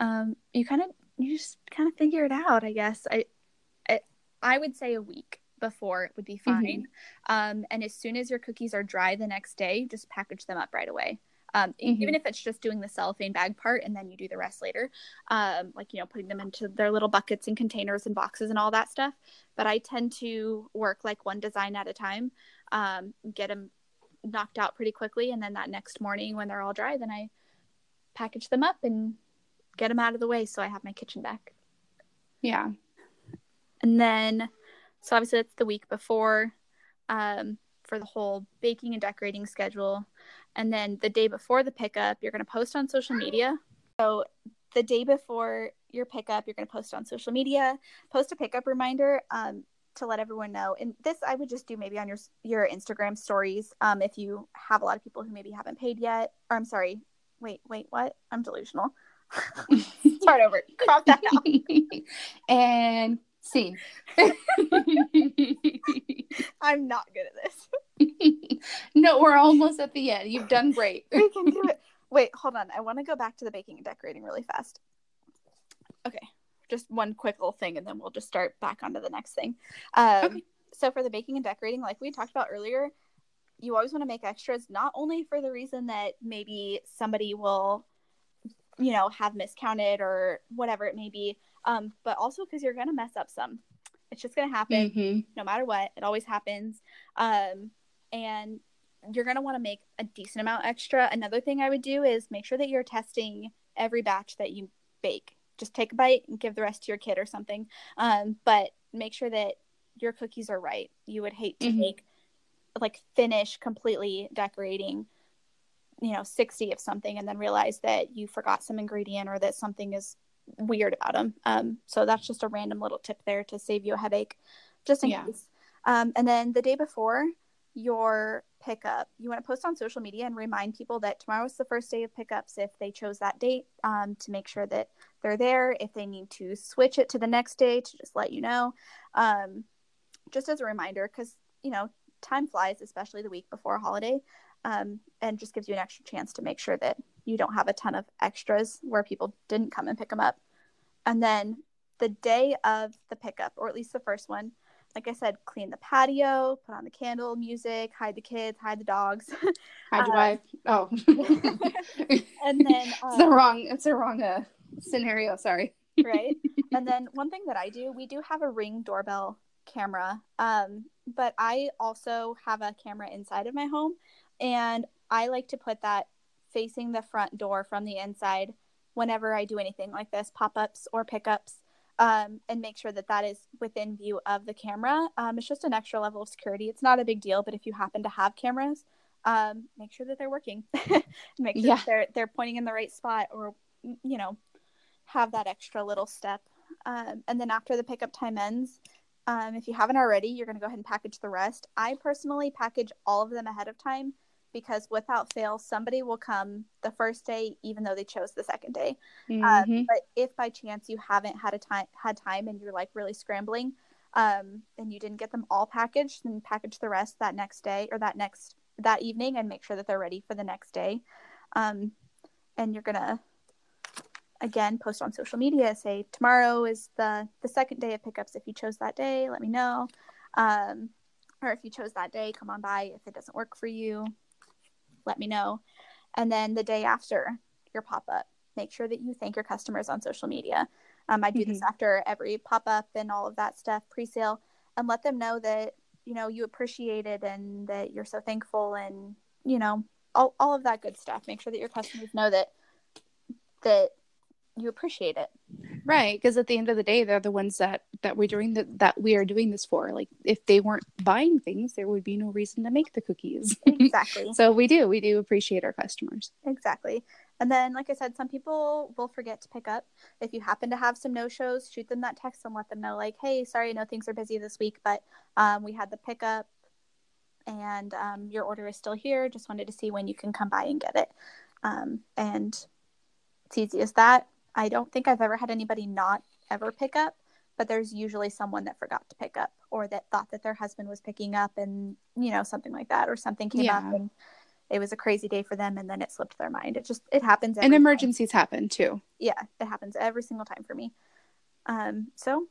um, you kind of you just kind of figure it out. I guess I, I I would say a week before it would be fine. Um, and as soon as your cookies are dry the next day, just package them up right away. Um, Mhm. even if it's just doing the cellophane bag part and then you do the rest later, um, like you know putting them into their little buckets and containers and boxes and all that stuff. But I tend to work like one design at a time, um, get them knocked out pretty quickly, and then that next morning when they're all dry, then I package them up and get them out of the way so I have my kitchen back. Yeah. And then, so obviously that's the week before um, for the whole baking and decorating schedule. And then the day before the pickup, you're going to post on social media. So the day before your pickup, you're going to post on social media, post a pickup reminder um, to let everyone know. And this I would just do maybe on your your Instagram stories um, if you have a lot of people who maybe haven't paid yet. Or I'm sorry, wait, wait, what? I'm delusional. Start over. Crop that out. and scene. I'm not good at this. no, we're almost at the end. You've done great. we can do it. Wait, hold on. I want to go back to the baking and decorating really fast. Okay, just one quick little thing, and then we'll just start back onto the next thing. Um, Okay. So for the baking and decorating, like we talked about earlier, you always want to make extras, not only for the reason that maybe somebody will, you know, have miscounted or whatever it may be, um, but also because you're gonna mess up some. It's just gonna happen Mhm. no matter what. It always happens. Um, and you're going to want to make a decent amount extra. Another thing I would do is make sure that you're testing every batch that you bake. Just take a bite and give the rest to your kid or something. Um, but make sure that your cookies are right. You would hate to Mhm. make like finish completely decorating you know 60 of something and then realize that you forgot some ingredient or that something is weird about them um, so that's just a random little tip there to save you a headache just in Yeah. case. Um, and then the day before your pickup you want to post on social media and remind people that tomorrow is the first day of pickups if they chose that date um, to make sure that they're there. If they need to switch it to the next day to just let you know. Um, just as a reminder because you know time flies especially the week before a holiday um, and just gives you an extra chance to make sure that you don't have a ton of extras where people didn't come and pick them up and then the day of the pickup or at least the first one like i said clean the patio put on the candle music hide the kids hide the dogs Hide your Uh, wife. Oh. and then it's the um, wrong. It's the wrong uh, scenario. Sorry. right and then one thing that i do we do have a ring doorbell camera um, but i also have a camera inside of my home and i like to put that facing the front door from the inside whenever I do anything like this, pop ups or pickups, um, and make sure that that is within view of the camera. Um, it's just an extra level of security. It's not a big deal, but if you happen to have cameras, um, make sure that they're working. make sure Yeah. that they're they're pointing in the right spot, or you know, have that extra little step. Um, and then after the pickup time ends, um, if you haven't already, you're going to go ahead and package the rest. I personally package all of them ahead of time because without fail, somebody will come the first day, even though they chose the second day. Mhm. Um, but if by chance you haven't had a time had time and you're like really scrambling, um, and you didn't get them all packaged, then package the rest that next day or that next that evening and make sure that they're ready for the next day. Um, and you're gonna again post on social media say tomorrow is the the second day of pickups if you chose that day let me know um, or if you chose that day come on by if it doesn't work for you let me know. And then the day after your pop-up. Make sure that you thank your customers on social media. Um, i do this after every pop-up and all of that stuff pre-sale and let them know that you know you appreciate it and that you're so thankful and you know all, all of that good stuff. Make sure that your customers know that that you appreciate it right because at the end of the day they're the ones that that we're doing the, that we are doing this for. Like if they weren't buying things there would be no reason to make the cookies. Exactly. So we do we do appreciate our customers. Exactly. And then like i said some people will forget to pick up. If you happen to have some no shows shoot them that text and let them know like hey sorry i know things are busy this week but um, we had the pickup and um, your order is still here. Just wanted to see when you can come by and get it. Um, and it's easy as that i don't think i've ever had anybody not ever pick up but there's usually someone that forgot to pick up or that thought that their husband was picking up and you know something like that or something came up and it was a crazy day for them and then it slipped their mind. It just it happens every and time. emergencies happen too. Yeah it happens every single time for me. Um so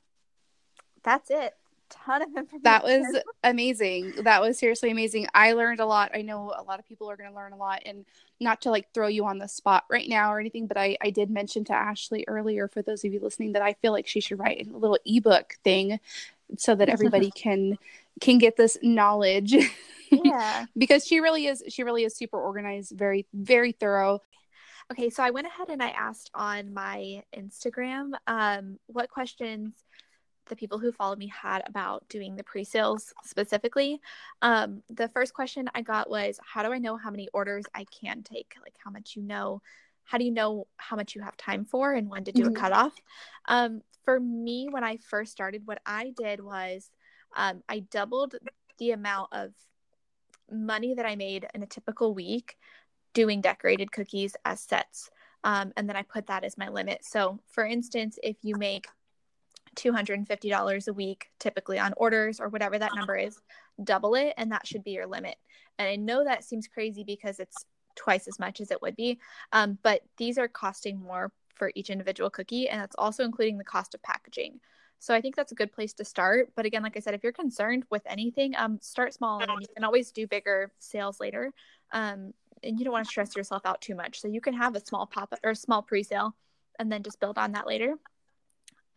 that's it ton of information. That was amazing. That was seriously amazing. I learned a lot. I know a lot of people are going to learn a lot and not to like throw you on the spot right now or anything but i i did mention to ashley earlier for those of you listening that i feel like she should write a little ebook thing so that everybody can can get this knowledge. Yeah. Because she really is she really is super organized very very thorough. Okay, so I went ahead and I asked on my Instagram um, what questions the people who follow me had about doing the pre sales specifically. Um, the first question I got was How do I know how many orders I can take? Like, how much you know? How do you know how much you have time for and when to do Mhm. a cutoff? Um, for me, when I first started, what I did was um, I doubled the amount of money that I made in a typical week doing decorated cookies as sets. Um, and then I put that as my limit. So, for instance, if you make $250 a week typically on orders or whatever that number is, double it, and that should be your limit. And I know that seems crazy because it's twice as much as it would be, um, but these are costing more for each individual cookie, and that's also including the cost of packaging. So I think that's a good place to start. But again, like I said, if you're concerned with anything, um, start small, and you can always do bigger sales later. Um, and you don't want to stress yourself out too much. So you can have a small pop or a small pre-sale, and then just build on that later.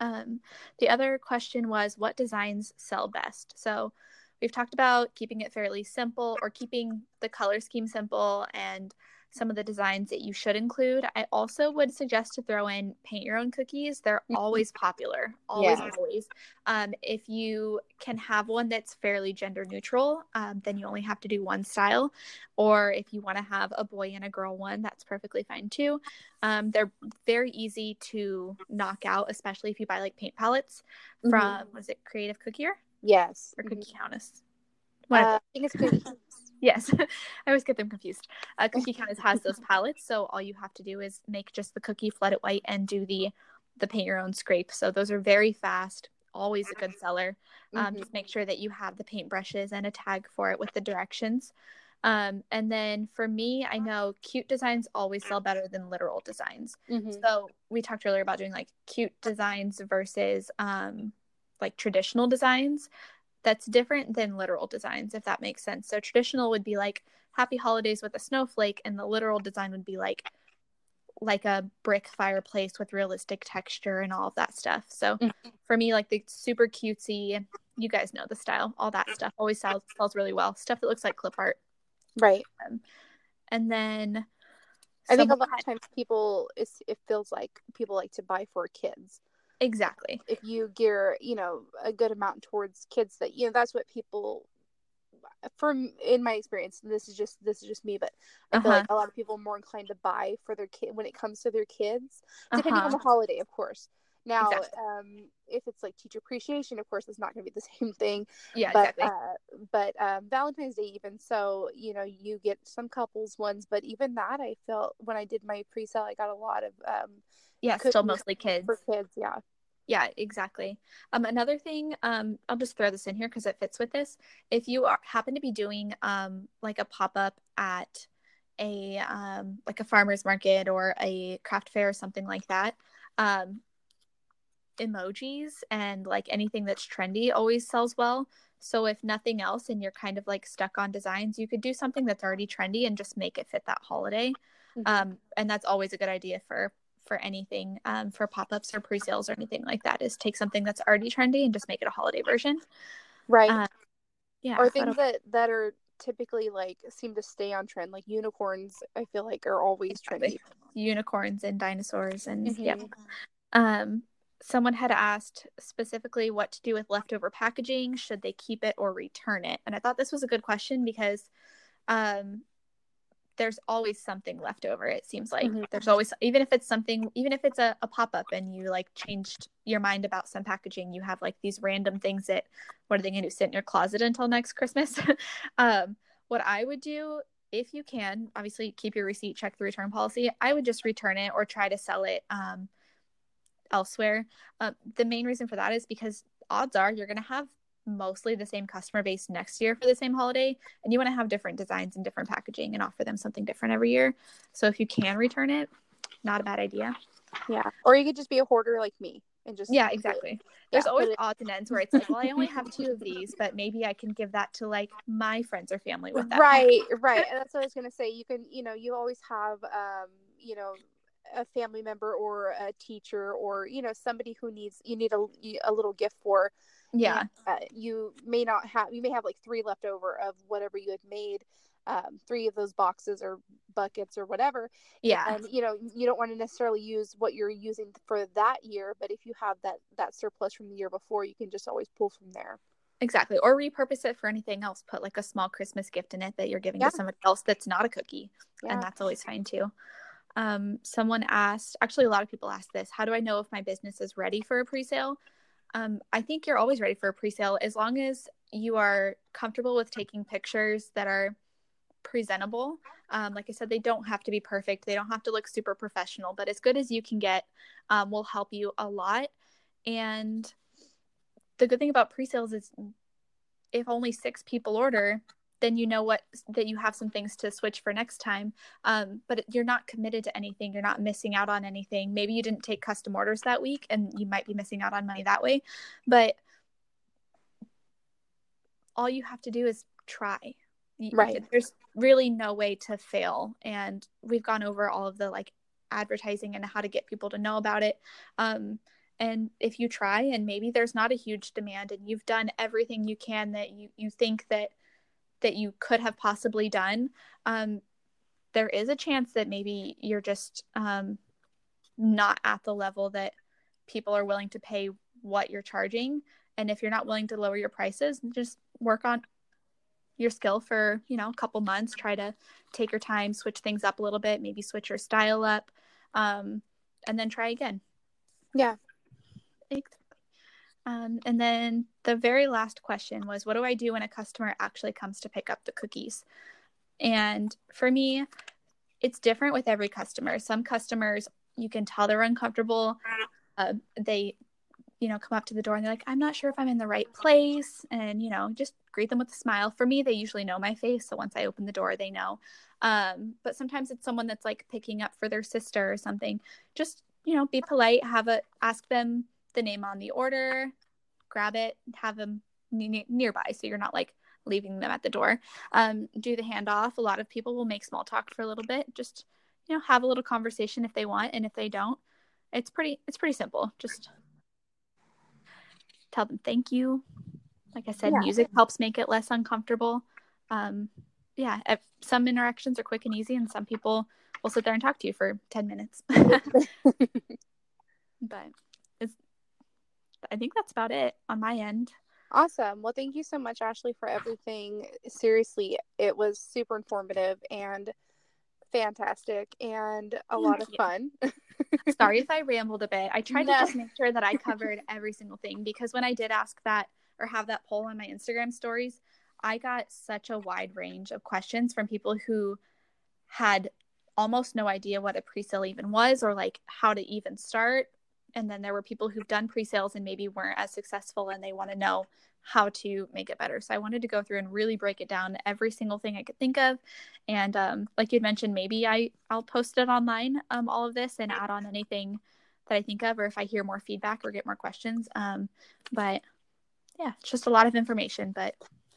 Um, the other question was what designs sell best. So we've talked about keeping it fairly simple or keeping the color scheme simple and some of the designs that you should include. I also would suggest to throw in paint your own cookies. They're Mhm. always popular, always, Yeah. always. Um, if you can have one that's fairly gender neutral, um, then you only have to do one style. Or if you want to have a boy and a girl one, that's perfectly fine too. Um, they're very easy to knock out, especially if you buy like paint palettes Mhm. from, was it Creative Cookier yes or Cookie Countess? One of Uh, i think it's cookie Yes, I always get them confused. Uh, Cookie Countess has those palettes, so all you have to do is make just the cookie, flood it white, and do the the paint your own scrape. So those are very fast, always a good seller. Um, Mhm. Just make sure that you have the paint brushes and a tag for it with the directions. Um, and then for me, I know cute designs always sell better than literal designs. Mhm. So we talked earlier about doing like cute designs versus um, like traditional designs. That's different than literal designs, if that makes sense. So traditional would be like happy holidays with a snowflake, and the literal design would be like like a brick fireplace with realistic texture and all of that stuff. So Mhm. for me, like the super cutesy, you guys know the style, all that stuff always sells sells really well. Stuff that looks like clip art. right And then I think a lot of times people it's, it feels like people like to buy for kids. Exactly If you gear, you know, a good amount towards kids that you know that's what people from in my experience this is just this is just me but i feel Uh-huh. like a lot of people are more inclined to buy for their kid when it comes to their kids depending on Uh-huh. the holiday of course now Exactly. um if it's like teacher appreciation of course it's not going to be the same thing yeah but exactly uh, but um, Valentine's Day even so you know you get some couples ones but even that I felt when I did my pre-sale I got a lot of um yeah still mostly kids for kids yeah Yeah, exactly. Um, another thing, um, I'll just throw this in here because it fits with this. If you are, happen to be doing um, like a pop up at a um, like a farmer's market or a craft fair or something like that, um, emojis and like anything that's trendy always sells well. So if nothing else, and you're kind of like stuck on designs, you could do something that's already trendy and just make it fit that holiday. Mhm. Um, and that's always a good idea for for anything um, for pop-ups or pre-sales or anything like that is take something that's already trendy and just make it a holiday version. Right. Uh, yeah or things that that are typically like seem to stay on trend like unicorns I feel like are always trendy. Unicorns and dinosaurs and yeah. Mhm. um someone had asked specifically what to do with leftover packaging should they keep it or return it? And i thought this was a good question because um there's always something left over it seems like. Mhm. there's always even if it's something even if it's a, a pop-up and you like changed your mind about some packaging you have like these random things that what are they going to sit in your closet until next christmas? Um what i would do if you can obviously keep your receipt check the return policy i would just return it or try to sell it um elsewhere. Um, the main reason for that is because odds are you're going to have mostly the same customer base next year for the same holiday and you want to have different designs and different packaging and offer them something different every year. So if you can return it not a bad idea. Yeah or you could just be a hoarder like me and just yeah exactly. There's Yeah, always it- odds and ends where it's like well i only have two of these but maybe i can give that to like my friends or family with that right right and that's what i was going to say. You can you know you always have um you know a family member or a teacher or you know somebody who needs you need a, a little gift for yeah. and, uh, you may not have you may have like three left over of whatever you had made um, three of those boxes or buckets or whatever. Yeah. And you know you don't want to necessarily use what you're using for that year but if you have that that surplus from the year before you can just always pull from there. Exactly. Or repurpose it for anything else. Put like a small christmas gift in it that you're giving Yeah. to somebody else that's not a cookie yeah. and that's always fine too. Um, someone asked, actually, a lot of people ask this how do I know if my business is ready for a pre sale? Um, I think you're always ready for a pre sale as long as you are comfortable with taking pictures that are presentable. Um, like I said, they don't have to be perfect, they don't have to look super professional, but as good as you can get um, will help you a lot. And the good thing about pre sales is if only six people order, then you know what that you have some things to switch for next time. Um, but you're not committed to anything. You're not missing out on anything. Maybe you didn't take custom orders that week and you might be missing out on money that way. But all you have to do is try. Right. there's really no way to fail. And we've gone over all of the like advertising and how to get people to know about it. Um, and if you try and maybe there's not a huge demand and you've done everything you can that you you think that that you could have possibly done um, there is a chance that maybe you're just um, not at the level that people are willing to pay what you're charging. And if you're not willing to lower your prices just work on your skill for you know a couple months try to take your time switch things up a little bit maybe switch your style up um, and then try again. Yeah. Um, and then the very last question was what do i do when a customer actually comes to pick up the cookies? And for me it's different with every customer. Some customers you can tell they're uncomfortable. Uh, they you know come up to the door and they're like i'm not sure if i'm in the right place and you know just greet them with a smile. For me they usually know my face so once i open the door they know. Um, but sometimes it's someone that's like picking up for their sister or something just you know be polite have a ask them the name on the order grab it have them ne- nearby so you're not like leaving them at the door. Um, do the handoff. A lot of people will make small talk for a little bit. Just you know have a little conversation if they want and if they don't it's pretty it's pretty simple. Just tell them thank you. Like i said Yeah. music helps make it less uncomfortable. Um, yeah, if some interactions are quick and easy, and some people will sit there and talk to you for 10 minutes. but I think that's about it on my end. Awesome. Well, thank you so much, Ashley, for everything. Seriously, it was super informative and fantastic and a lot of fun. Sorry if I rambled a bit. I tried No. to just make sure that I covered every single thing because when I did ask that or have that poll on my Instagram stories, I got such a wide range of questions from people who had almost no idea what a pre-sale even was or like how to even start. And then there were people who've done pre-sales and maybe weren't as successful and they want to know how to make it better. So I wanted to go through and really break it down every single thing I could think of. And um, like you'd mentioned, maybe I I'll post it online, um, all of this, and add on anything that I think of, or if I hear more feedback or get more questions. Um, but yeah, it's just a lot of information, but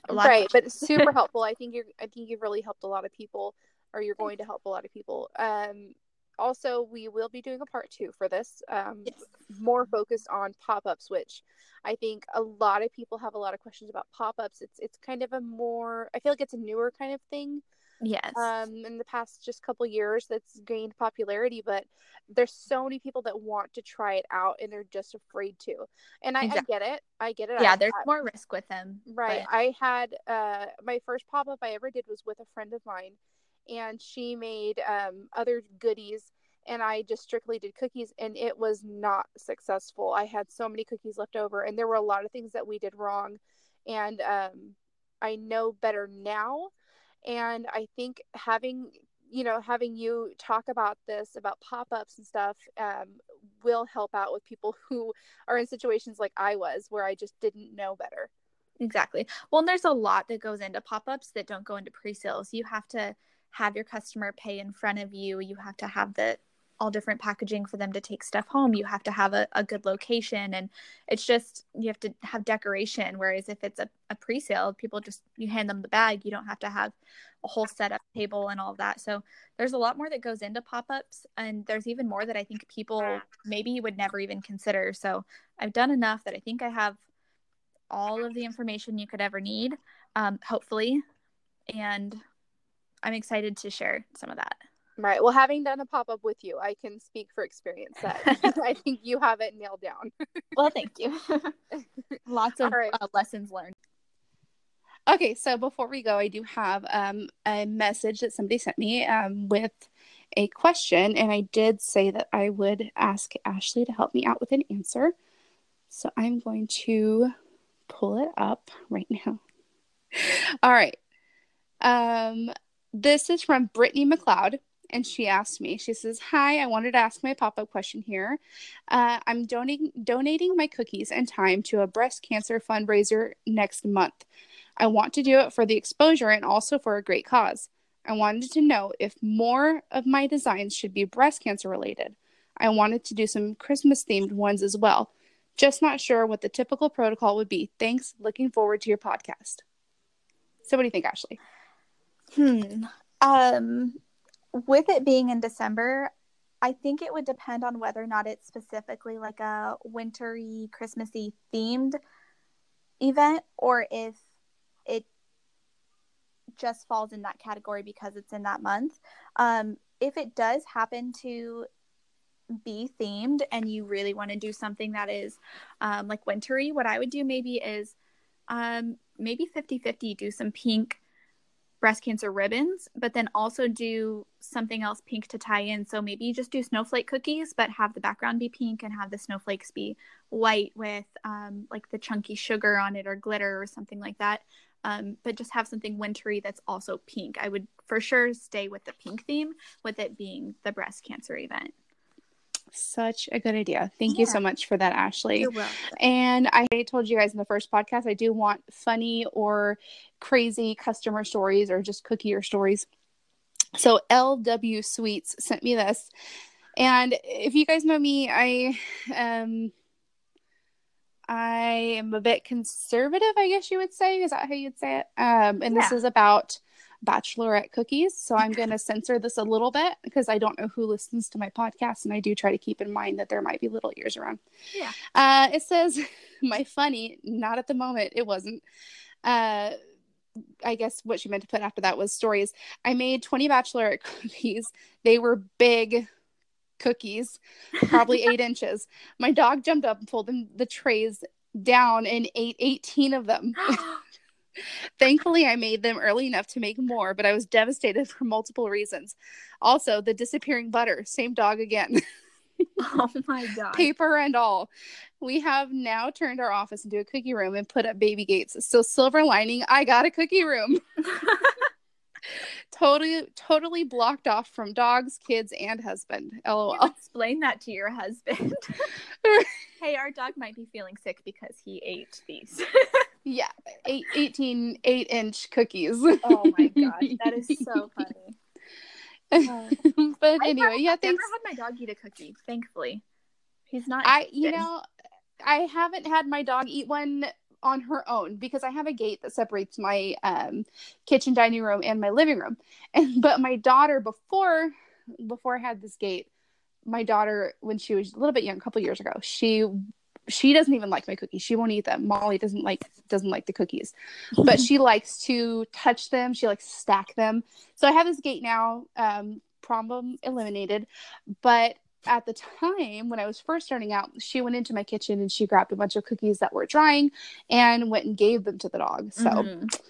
a lot. right, but super helpful. I think you're I think you've really helped a lot of people or you're going to help a lot of people. Um also we will be doing a part two for this. Um Yes. more focused on pop-ups, which I think a lot of people have a lot of questions about pop-ups. It's it's kind of a more I feel like it's a newer kind of thing. yes, um, in the past just couple years that's gained popularity but there's so many people that want to try it out and they're just afraid to and i, Exactly. I get it i get it yeah, I, there's I- more risk with them. right but- i had uh my first pop-up i ever did was with a friend of mine and she made um other goodies and i just strictly did cookies and it was not successful i had so many cookies left over and there were a lot of things that we did wrong and um i know better now and i think having you know having you talk about this about pop-ups and stuff um, will help out with people who are in situations like i was where i just didn't know better Exactly. Well, and there's a lot that goes into pop ups that don't go into pre sales. You have to have your customer pay in front of you. You have to have the all different packaging for them to take stuff home. You have to have a, a good location. And it's just, you have to have decoration. Whereas if it's a, a pre sale, people just, you hand them the bag. You don't have to have a whole setup table and all of that. So there's a lot more that goes into pop ups. And there's even more that I think people maybe would never even consider. So I've done enough that I think I have all of the information you could ever need, um, hopefully. And I'm excited to share some of that. right well having done a pop-up with you i can speak for experience that i think you have it nailed down Well, thank you. Lots of All right. uh, lessons learned. Okay, so before we go, I do have um, a message that somebody sent me um, with a question, and I did say that I would ask Ashley to help me out with an answer. So I'm going to pull it up right now. All right. Um, this is from Brittany McLeod, and she asked me. She says, "Hi, I wanted to ask my pop-up question here. Uh, I'm donating donating my cookies and time to a breast cancer fundraiser next month. I want to do it for the exposure and also for a great cause. I wanted to know if more of my designs should be breast cancer related. I wanted to do some Christmas themed ones as well. Just not sure what the typical protocol would be. Thanks. Looking forward to your podcast. So, what do you think, Ashley? Hmm. Um, with it being in December, I think it would depend on whether or not it's specifically like a wintry, Christmassy themed event or if it just falls in that category because it's in that month. Um, if it does happen to be themed and you really want to do something that is um, like wintry, what I would do maybe is um, maybe 50 50 do some pink breast cancer ribbons, but then also do something else pink to tie in. So maybe just do snowflake cookies, but have the background be pink and have the snowflakes be white with um, like the chunky sugar on it or glitter or something like that. Um, but just have something wintry that's also pink. I would for sure stay with the pink theme, with it being the breast cancer event. Such a good idea. Thank you so much for that, Ashley. And I told you guys in the first podcast, I do want funny or crazy customer stories or just cookie or stories. So LW Sweets sent me this. And if you guys know me, I um I am a bit conservative, I guess you would say. Is that how you'd say it? Um and this is about bachelorette cookies. So I'm going to censor this a little bit because I don't know who listens to my podcast and I do try to keep in mind that there might be little ears around. Yeah. Uh, it says, my funny, not at the moment, it wasn't. Uh, I guess what she meant to put after that was stories. I made 20 bachelorette cookies. They were big cookies, probably eight inches. My dog jumped up and pulled them, the trays down and ate 18 of them. Thankfully, I made them early enough to make more, but I was devastated for multiple reasons. Also, the disappearing butter, same dog again. oh my god. Paper and all. We have now turned our office into a cookie room and put up baby gates. So silver lining, I got a cookie room. totally totally blocked off from dogs, kids, and husband. LOL. Explain that to your husband. hey, our dog might be feeling sick because he ate these. Yeah, eight, 18 8 inch cookies. oh my god, that is so funny. Uh, but anyway, never, yeah, I've thanks. never had my dog eat a cookie. Thankfully, he's not. I, you know, I haven't had my dog eat one on her own because I have a gate that separates my um, kitchen, dining room, and my living room. And but my daughter before before I had this gate, my daughter when she was a little bit young, a couple years ago, she she doesn't even like my cookies. She won't eat them. Molly doesn't like doesn't like the cookies, but she likes to touch them. She likes to stack them. So I have this gate now. Um, problem eliminated, but at the time when I was first starting out, she went into my kitchen and she grabbed a bunch of cookies that were drying and went and gave them to the dog. So Mhm.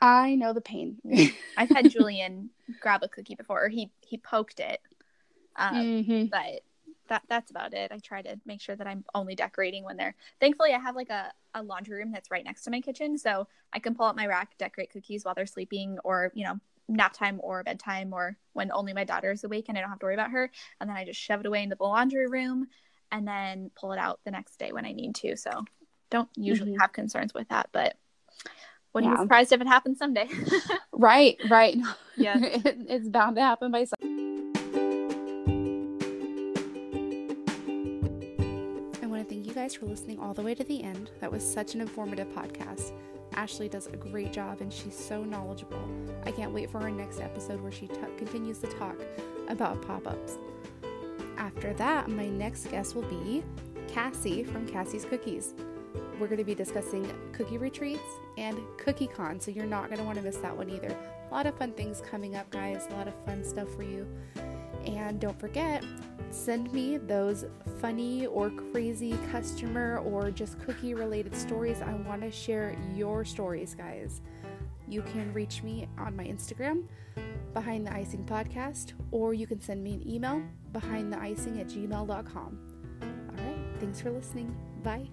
I know the pain. I've had Julian grab a cookie before. Or he he poked it, um, Mhm. but that that's about it. I try to make sure that I'm only decorating when they're. Thankfully, I have like a, a laundry room that's right next to my kitchen, so I can pull out my rack, decorate cookies while they're sleeping, or you know nap time or bedtime, or when only my daughter is awake and I don't have to worry about her. And then I just shove it away into the laundry room, and then pull it out the next day when I need to. So don't usually Mhm. have concerns with that, but. Wouldn't Yeah. be surprised if it happens someday. Right, right. Yeah. it, it's bound to happen by some. Guys for listening all the way to the end. That was such an informative podcast. Ashley does a great job and she's so knowledgeable. I can't wait for our next episode where she t- continues to talk about pop ups. After that, my next guest will be Cassie from Cassie's Cookies. We're going to be discussing cookie retreats and Cookie Con, so you're not going to want to miss that one either. A lot of fun things coming up, guys. A lot of fun stuff for you. And don't forget, send me those funny or crazy customer or just cookie related stories. I want to share your stories, guys. You can reach me on my Instagram, Behind the Icing Podcast, or you can send me an email, behindtheicing at gmail.com. All right, thanks for listening. Bye.